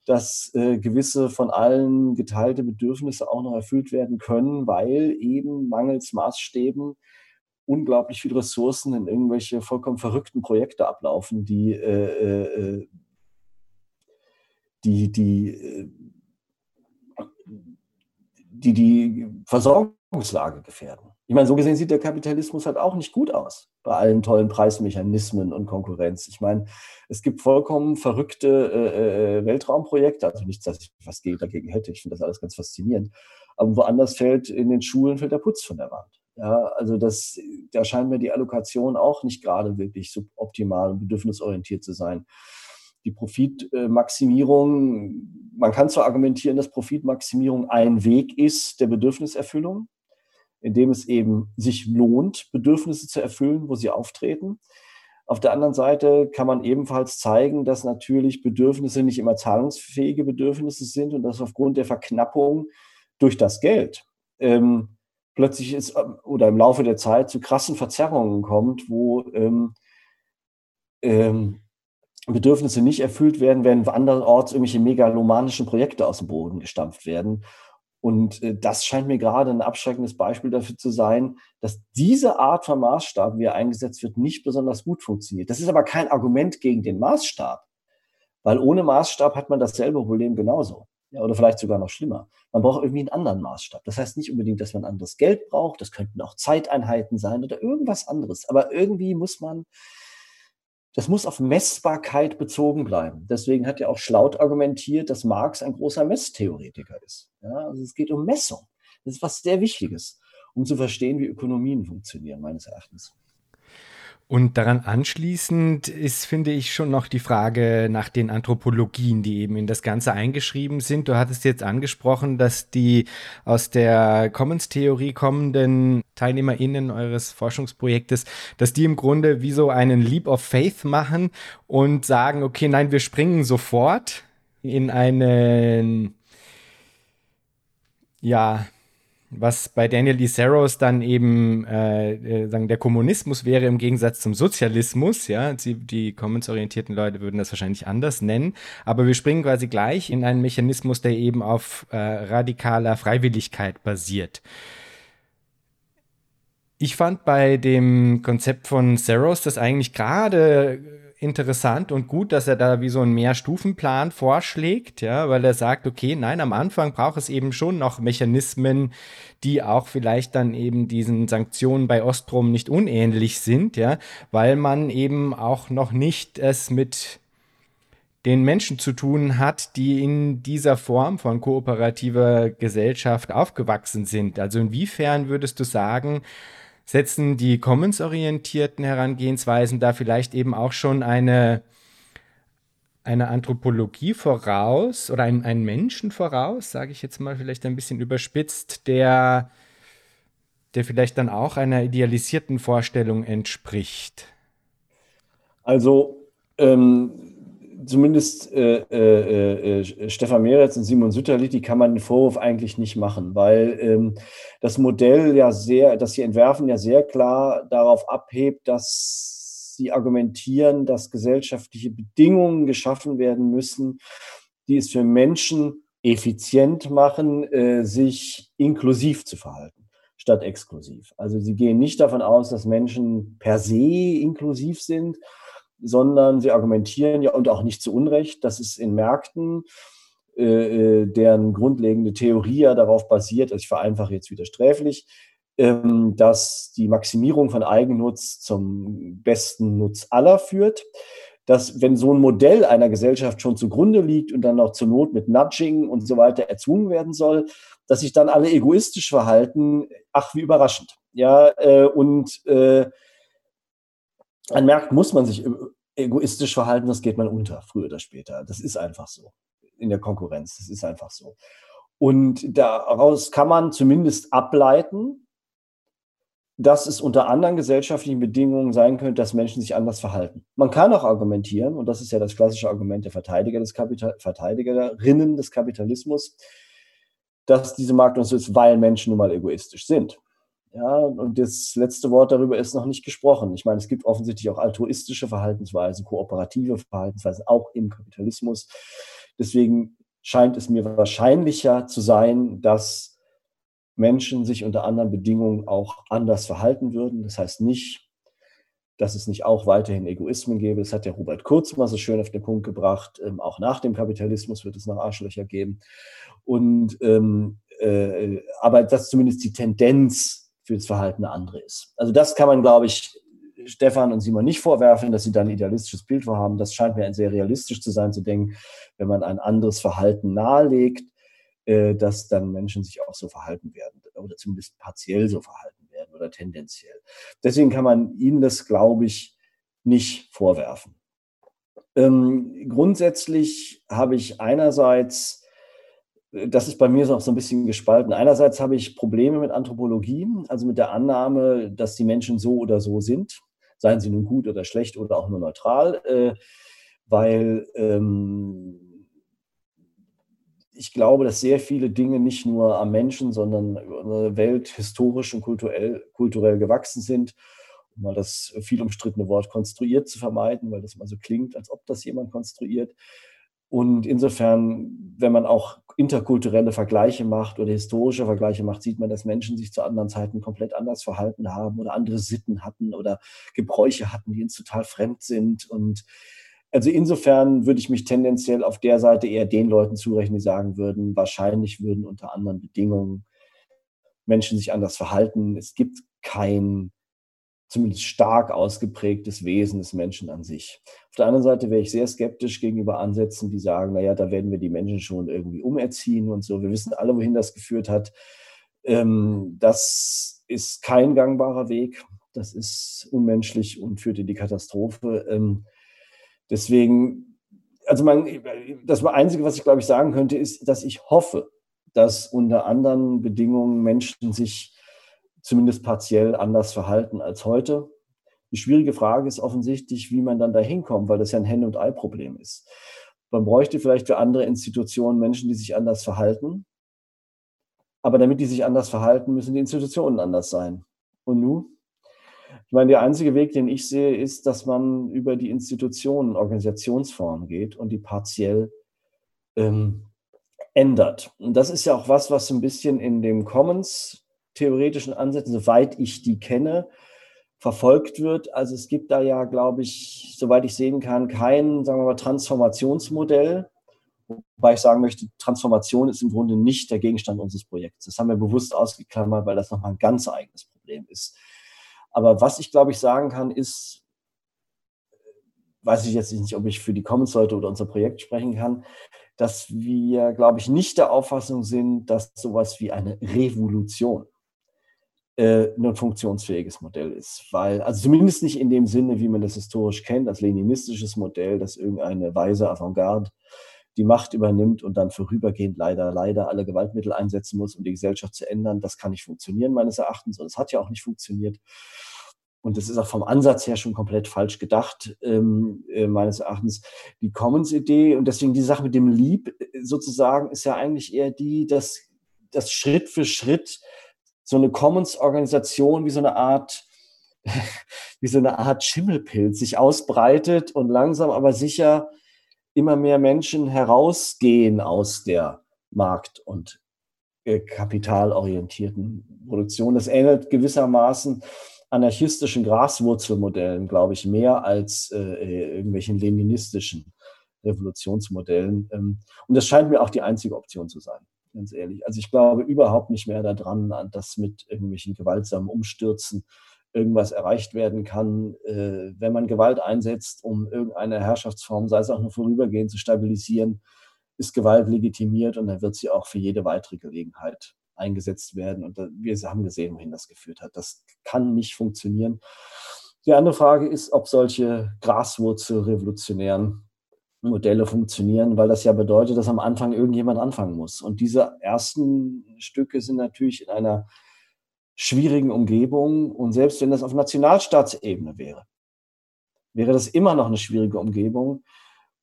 dass äh, gewisse von allen geteilte Bedürfnisse auch noch erfüllt werden können, weil eben mangels Maßstäben unglaublich viele Ressourcen in irgendwelche vollkommen verrückten Projekte ablaufen, die äh, äh, die, die, die, die Versorgungslage gefährden. Ich meine, so gesehen sieht der Kapitalismus halt auch nicht gut aus bei allen tollen Preismechanismen und Konkurrenz. Ich meine, es gibt vollkommen verrückte äh, äh Weltraumprojekte, also nichts, dass ich was dagegen hätte. Ich finde das alles ganz faszinierend. Aber woanders fällt in den Schulen fällt der Putz von der Wand. Ja, also das, da scheint mir die Allokation auch nicht gerade wirklich suboptimal und bedürfnisorientiert zu sein. Die Profitmaximierung, man kann zwar argumentieren, dass Profitmaximierung ein Weg ist der Bedürfniserfüllung, indem es eben sich lohnt, Bedürfnisse zu erfüllen, wo sie auftreten. Auf der anderen Seite kann man ebenfalls zeigen, dass natürlich Bedürfnisse nicht immer zahlungsfähige Bedürfnisse sind und dass aufgrund der Verknappung durch das Geld ähm, plötzlich ist ähm, oder im Laufe der Zeit zu krassen Verzerrungen kommt, wo ähm, ähm, Bedürfnisse nicht erfüllt werden, werden anderorts irgendwelche megalomanischen Projekte aus dem Boden gestampft werden. Und äh, das scheint mir gerade ein abschreckendes Beispiel dafür zu sein, dass diese Art von Maßstab, wie er eingesetzt wird, nicht besonders gut funktioniert. Das ist aber kein Argument gegen den Maßstab, weil ohne Maßstab hat man dasselbe Problem genauso. Ja, oder vielleicht sogar noch schlimmer. Man braucht irgendwie einen anderen Maßstab. Das heißt nicht unbedingt, dass man anderes Geld braucht. Das könnten auch Zeiteinheiten sein oder irgendwas anderes. Aber irgendwie muss man, das muss auf Messbarkeit bezogen bleiben. Deswegen hat ja auch Schlaut argumentiert, dass Marx ein großer Messtheoretiker ist. Ja, also es geht um Messung. Das ist was sehr Wichtiges, um zu verstehen, wie Ökonomien funktionieren, meines Erachtens. Und daran anschließend ist, finde ich, schon noch die Frage nach den Anthropologien, die eben in das Ganze eingeschrieben sind. Du hattest jetzt angesprochen, dass die aus der Commons-Theorie kommenden TeilnehmerInnen eures Forschungsprojektes, dass die im Grunde wie so einen Leap of Faith machen und sagen, okay, nein, wir springen sofort in einen, ja, was bei Daniel. Saros dann eben äh, äh, sagen, der Kommunismus wäre im Gegensatz zum Sozialismus, ja, Sie, die commons-orientierten Leute würden das wahrscheinlich anders nennen, aber wir springen quasi gleich in einen Mechanismus, der eben auf äh, radikaler Freiwilligkeit basiert. Ich fand bei dem Konzept von Saros das eigentlich gerade interessant und gut, dass er da wie so einen Mehrstufenplan vorschlägt, ja, weil er sagt, okay, nein, am Anfang braucht es eben schon noch Mechanismen, die auch vielleicht dann eben diesen Sanktionen bei Ostrom nicht unähnlich sind, ja, weil man eben auch noch nicht es mit den Menschen zu tun hat, die in dieser Form von kooperativer Gesellschaft aufgewachsen sind. Also inwiefern würdest du sagen, setzen die Commons-orientierten Herangehensweisen da vielleicht eben auch schon eine, eine Anthropologie voraus oder einen, einen Menschen voraus, sage ich jetzt mal vielleicht ein bisschen überspitzt, der, der vielleicht dann auch einer idealisierten Vorstellung entspricht? Also ähm, zumindest äh, äh, äh, Stefan Meretz und Simon Sütterlich, die kann man den Vorwurf eigentlich nicht machen, weil ähm, das Modell ja sehr, das sie entwerfen, ja sehr klar darauf abhebt, dass sie argumentieren, dass gesellschaftliche Bedingungen geschaffen werden müssen, die es für Menschen effizient machen, äh, sich inklusiv zu verhalten statt exklusiv. Also sie gehen nicht davon aus, dass Menschen per se inklusiv sind, sondern sie argumentieren ja und auch nicht zu Unrecht, dass es in Märkten, äh, äh, deren grundlegende Theorie ja darauf basiert, also ich vereinfache jetzt wieder sträflich, ähm, dass die Maximierung von Eigennutz zum besten Nutz aller führt. Dass, wenn so ein Modell einer Gesellschaft schon zugrunde liegt und dann noch zur Not mit Nudging und so weiter erzwungen werden soll, dass sich dann alle egoistisch verhalten, ach, wie überraschend. Ja, äh, und äh, an Märkten muss man sich egoistisch verhalten, das geht man unter, früher oder später. Das ist einfach so. In der Konkurrenz, das ist einfach so. Und daraus kann man zumindest ableiten, dass es unter anderen gesellschaftlichen Bedingungen sein könnte, dass Menschen sich anders verhalten. Man kann auch argumentieren, und das ist ja das klassische Argument der Verteidiger des Kapital Verteidigerinnen des Kapitalismus, dass diese Markt so ist, weil Menschen nun mal egoistisch sind. Ja, und das letzte Wort darüber ist noch nicht gesprochen. Ich meine, es gibt offensichtlich auch altruistische Verhaltensweisen, kooperative Verhaltensweisen, auch im Kapitalismus. Deswegen scheint es mir wahrscheinlicher zu sein, dass Menschen sich unter anderen Bedingungen auch anders verhalten würden. Das heißt nicht, dass es nicht auch weiterhin Egoismen gäbe. Das hat der Robert Kurz mal so schön auf den Punkt gebracht. Ähm, auch nach dem Kapitalismus wird es noch Arschlöcher geben. Und ähm, äh, aber dass zumindest die Tendenz für das Verhalten eine andere ist. Also das kann man, glaube ich, Stefan und Simon nicht vorwerfen, dass sie da ein idealistisches Bild vorhaben. Das scheint mir sehr realistisch zu sein, zu denken, wenn man ein anderes Verhalten nahelegt, äh, dass dann Menschen sich auch so verhalten werden oder zumindest partiell so verhalten werden oder tendenziell. Deswegen kann man ihnen das, glaube ich, nicht vorwerfen. Ähm, grundsätzlich habe ich einerseits das ist bei mir auch so ein bisschen gespalten. Einerseits habe ich Probleme mit Anthropologie, also mit der Annahme, dass die Menschen so oder so sind seien sie nun gut oder schlecht oder auch nur neutral, äh, weil ähm, ich glaube, dass sehr viele Dinge nicht nur am Menschen, sondern über unsere Welt historisch und kulturell, kulturell gewachsen sind. Um mal das viel umstrittene Wort konstruiert zu vermeiden, weil das mal so klingt, als ob das jemand konstruiert. Und insofern, wenn man auch interkulturelle Vergleiche macht oder historische Vergleiche macht, sieht man, dass Menschen sich zu anderen Zeiten komplett anders verhalten haben oder andere Sitten hatten oder Gebräuche hatten, die uns total fremd sind. Und also insofern würde ich mich tendenziell auf der Seite eher den Leuten zurechnen, die sagen würden, wahrscheinlich würden unter anderen Bedingungen Menschen sich anders verhalten. Es gibt kein zumindest stark ausgeprägtes Wesen des Menschen an sich. Auf der anderen Seite wäre ich sehr skeptisch gegenüber Ansätzen, die sagen, naja, da werden wir die Menschen schon irgendwie umerziehen und so. Wir wissen alle, wohin das geführt hat. Ähm, das ist kein gangbarer Weg. Das ist unmenschlich und führt in die Katastrophe. Ähm, deswegen, also man, das Einzige, was ich glaube ich sagen könnte, ist, dass ich hoffe, dass unter anderen Bedingungen Menschen sich zumindest partiell anders verhalten als heute. Die schwierige Frage ist offensichtlich, wie man dann da hinkommt, weil das ja ein Henne- und Ei-Problem ist. Man bräuchte vielleicht für andere Institutionen Menschen, die sich anders verhalten. Aber damit die sich anders verhalten, müssen die Institutionen anders sein. Und nun? Ich meine, der einzige Weg, den ich sehe, ist, dass man über die Institutionen, Organisationsformen geht und die partiell ähm, ändert. Und das ist ja auch was, was ein bisschen in dem Commons theoretischen Ansätzen, soweit ich die kenne, verfolgt wird. Also es gibt da ja, glaube ich, soweit ich sehen kann, kein, sagen wir mal, Transformationsmodell. Wobei ich sagen möchte, Transformation ist im Grunde nicht der Gegenstand unseres Projekts. Das haben wir bewusst ausgeklammert, weil das nochmal ein ganz eigenes Problem ist. Aber was ich, glaube ich, sagen kann, ist, weiß ich jetzt nicht, ob ich für die Commons-Leute oder unser Projekt sprechen kann, dass wir, glaube ich, nicht der Auffassung sind, dass sowas wie eine Revolution äh, ein funktionsfähiges Modell ist. Weil, also zumindest nicht in dem Sinne, wie man das historisch kennt, als leninistisches Modell, dass irgendeine weise Avantgarde die Macht übernimmt und dann vorübergehend leider, leider alle Gewaltmittel einsetzen muss, um die Gesellschaft zu ändern. Das kann nicht funktionieren, meines Erachtens. Und es hat ja auch nicht funktioniert. Und das ist auch vom Ansatz her schon komplett falsch gedacht, ähm, äh, meines Erachtens. Die Commons-Idee und deswegen die Sache mit dem Lieb äh, sozusagen ist ja eigentlich eher die, dass das Schritt für Schritt so eine Commons-Organisation wie so eine Art, [laughs] wie so eine Art Schimmelpilz sich ausbreitet und langsam aber sicher immer mehr Menschen herausgehen aus der markt- und äh, kapitalorientierten Produktion. Das ähnelt gewissermaßen anarchistischen Graswurzelmodellen, glaube ich, mehr als äh, äh, irgendwelchen leninistischen Revolutionsmodellen. Ähm, und das scheint mir auch die einzige Option zu sein ganz ehrlich. Also ich glaube überhaupt nicht mehr daran, dass mit irgendwelchen gewaltsamen Umstürzen irgendwas erreicht werden kann, äh, wenn man Gewalt einsetzt, um irgendeine Herrschaftsform, sei es auch nur vorübergehend, zu stabilisieren, ist Gewalt legitimiert und dann wird sie auch für jede weitere Gelegenheit eingesetzt werden. Und wir haben gesehen, wohin das geführt hat. Das kann nicht funktionieren. Die andere Frage ist, ob solche Graswurzel-revolutionären Modelle funktionieren, weil das ja bedeutet, dass am Anfang irgendjemand anfangen muss. Und diese ersten Stücke sind natürlich in einer schwierigen Umgebung. Und selbst wenn das auf Nationalstaatsebene wäre, wäre das immer noch eine schwierige Umgebung.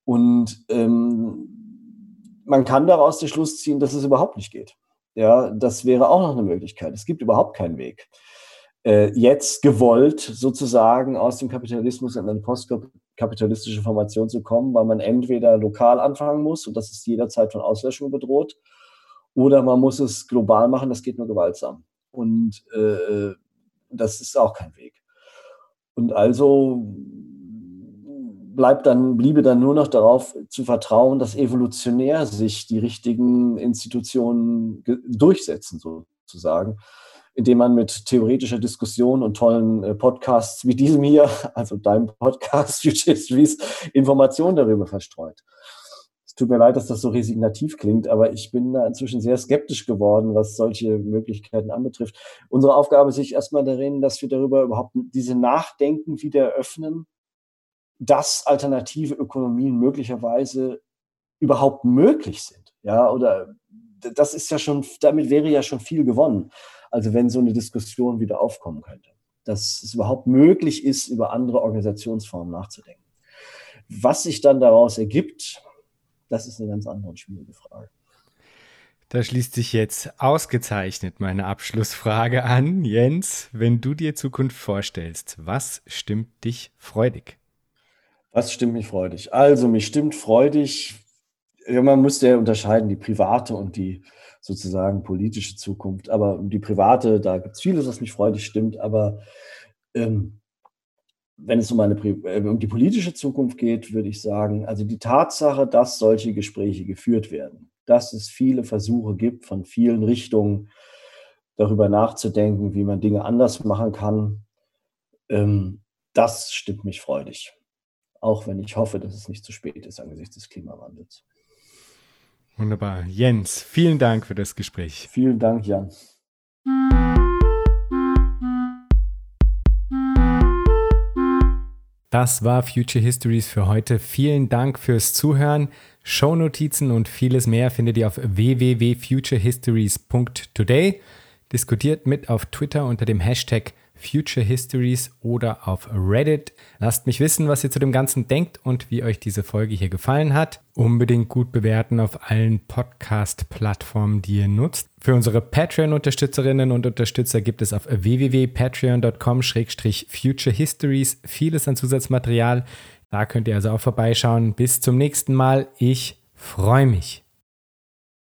Und ähm, man kann daraus den Schluss ziehen, dass es überhaupt nicht geht. Ja, das wäre auch noch eine Möglichkeit. Es gibt überhaupt keinen Weg. Äh, jetzt gewollt sozusagen aus dem Kapitalismus in eine postkapitalistische Formation zu kommen, weil man entweder lokal anfangen muss und das ist jederzeit von Auslöschung bedroht, oder man muss es global machen, das geht nur gewaltsam. Und äh, das ist auch kein Weg. Und also bleibt dann, bliebe dann nur noch darauf zu vertrauen, dass evolutionär sich die richtigen Institutionen durchsetzen, sozusagen, indem man mit theoretischer Diskussion und tollen äh, Podcasts wie diesem hier, [laughs] also deinem Podcast [laughs] Future Histories, Informationen darüber verstreut. Es tut mir leid, dass das so resignativ klingt, aber ich bin da inzwischen sehr skeptisch geworden, was solche Möglichkeiten anbetrifft. Unsere Aufgabe ist sich erstmal darin, dass wir darüber überhaupt diese Nachdenken wieder eröffnen dass alternative Ökonomien möglicherweise überhaupt möglich sind. Ja, oder das ist ja schon, damit wäre ja schon viel gewonnen. Also wenn so eine Diskussion wieder aufkommen könnte, dass es überhaupt möglich ist, über andere Organisationsformen nachzudenken. Was sich dann daraus ergibt, das ist eine ganz andere und schwierige Frage. Da schließt sich jetzt ausgezeichnet meine Abschlussfrage an. Jens, wenn du dir Zukunft vorstellst, was stimmt dich freudig? Was stimmt mich freudig? Also, mich stimmt freudig, man muss ja unterscheiden, die private und die sozusagen politische Zukunft. Aber die private, da gibt es vieles, was mich freudig stimmt. Aber ähm, wenn es um, eine, äh, um die politische Zukunft geht, würde ich sagen, also die Tatsache, dass solche Gespräche geführt werden, dass es viele Versuche gibt von vielen Richtungen, darüber nachzudenken, wie man Dinge anders machen kann, ähm, das stimmt mich freudig auch wenn ich hoffe, dass es nicht zu spät ist angesichts des Klimawandels. Wunderbar. Jens, vielen Dank für das Gespräch. Vielen Dank, Jan. Das war Future Histories für heute. Vielen Dank fürs Zuhören. Shownotizen und vieles mehr findet ihr auf www.futurehistories.today. Diskutiert mit auf Twitter unter dem Hashtag Future Histories oder auf Reddit. Lasst mich wissen, was ihr zu dem Ganzen denkt und wie euch diese Folge hier gefallen hat. Unbedingt gut bewerten auf allen Podcast-Plattformen, die ihr nutzt. Für unsere Patreon-Unterstützerinnen und Unterstützer gibt es auf www.patreon.com-future histories vieles an Zusatzmaterial. Da könnt ihr also auch vorbeischauen. Bis zum nächsten Mal. Ich freue mich.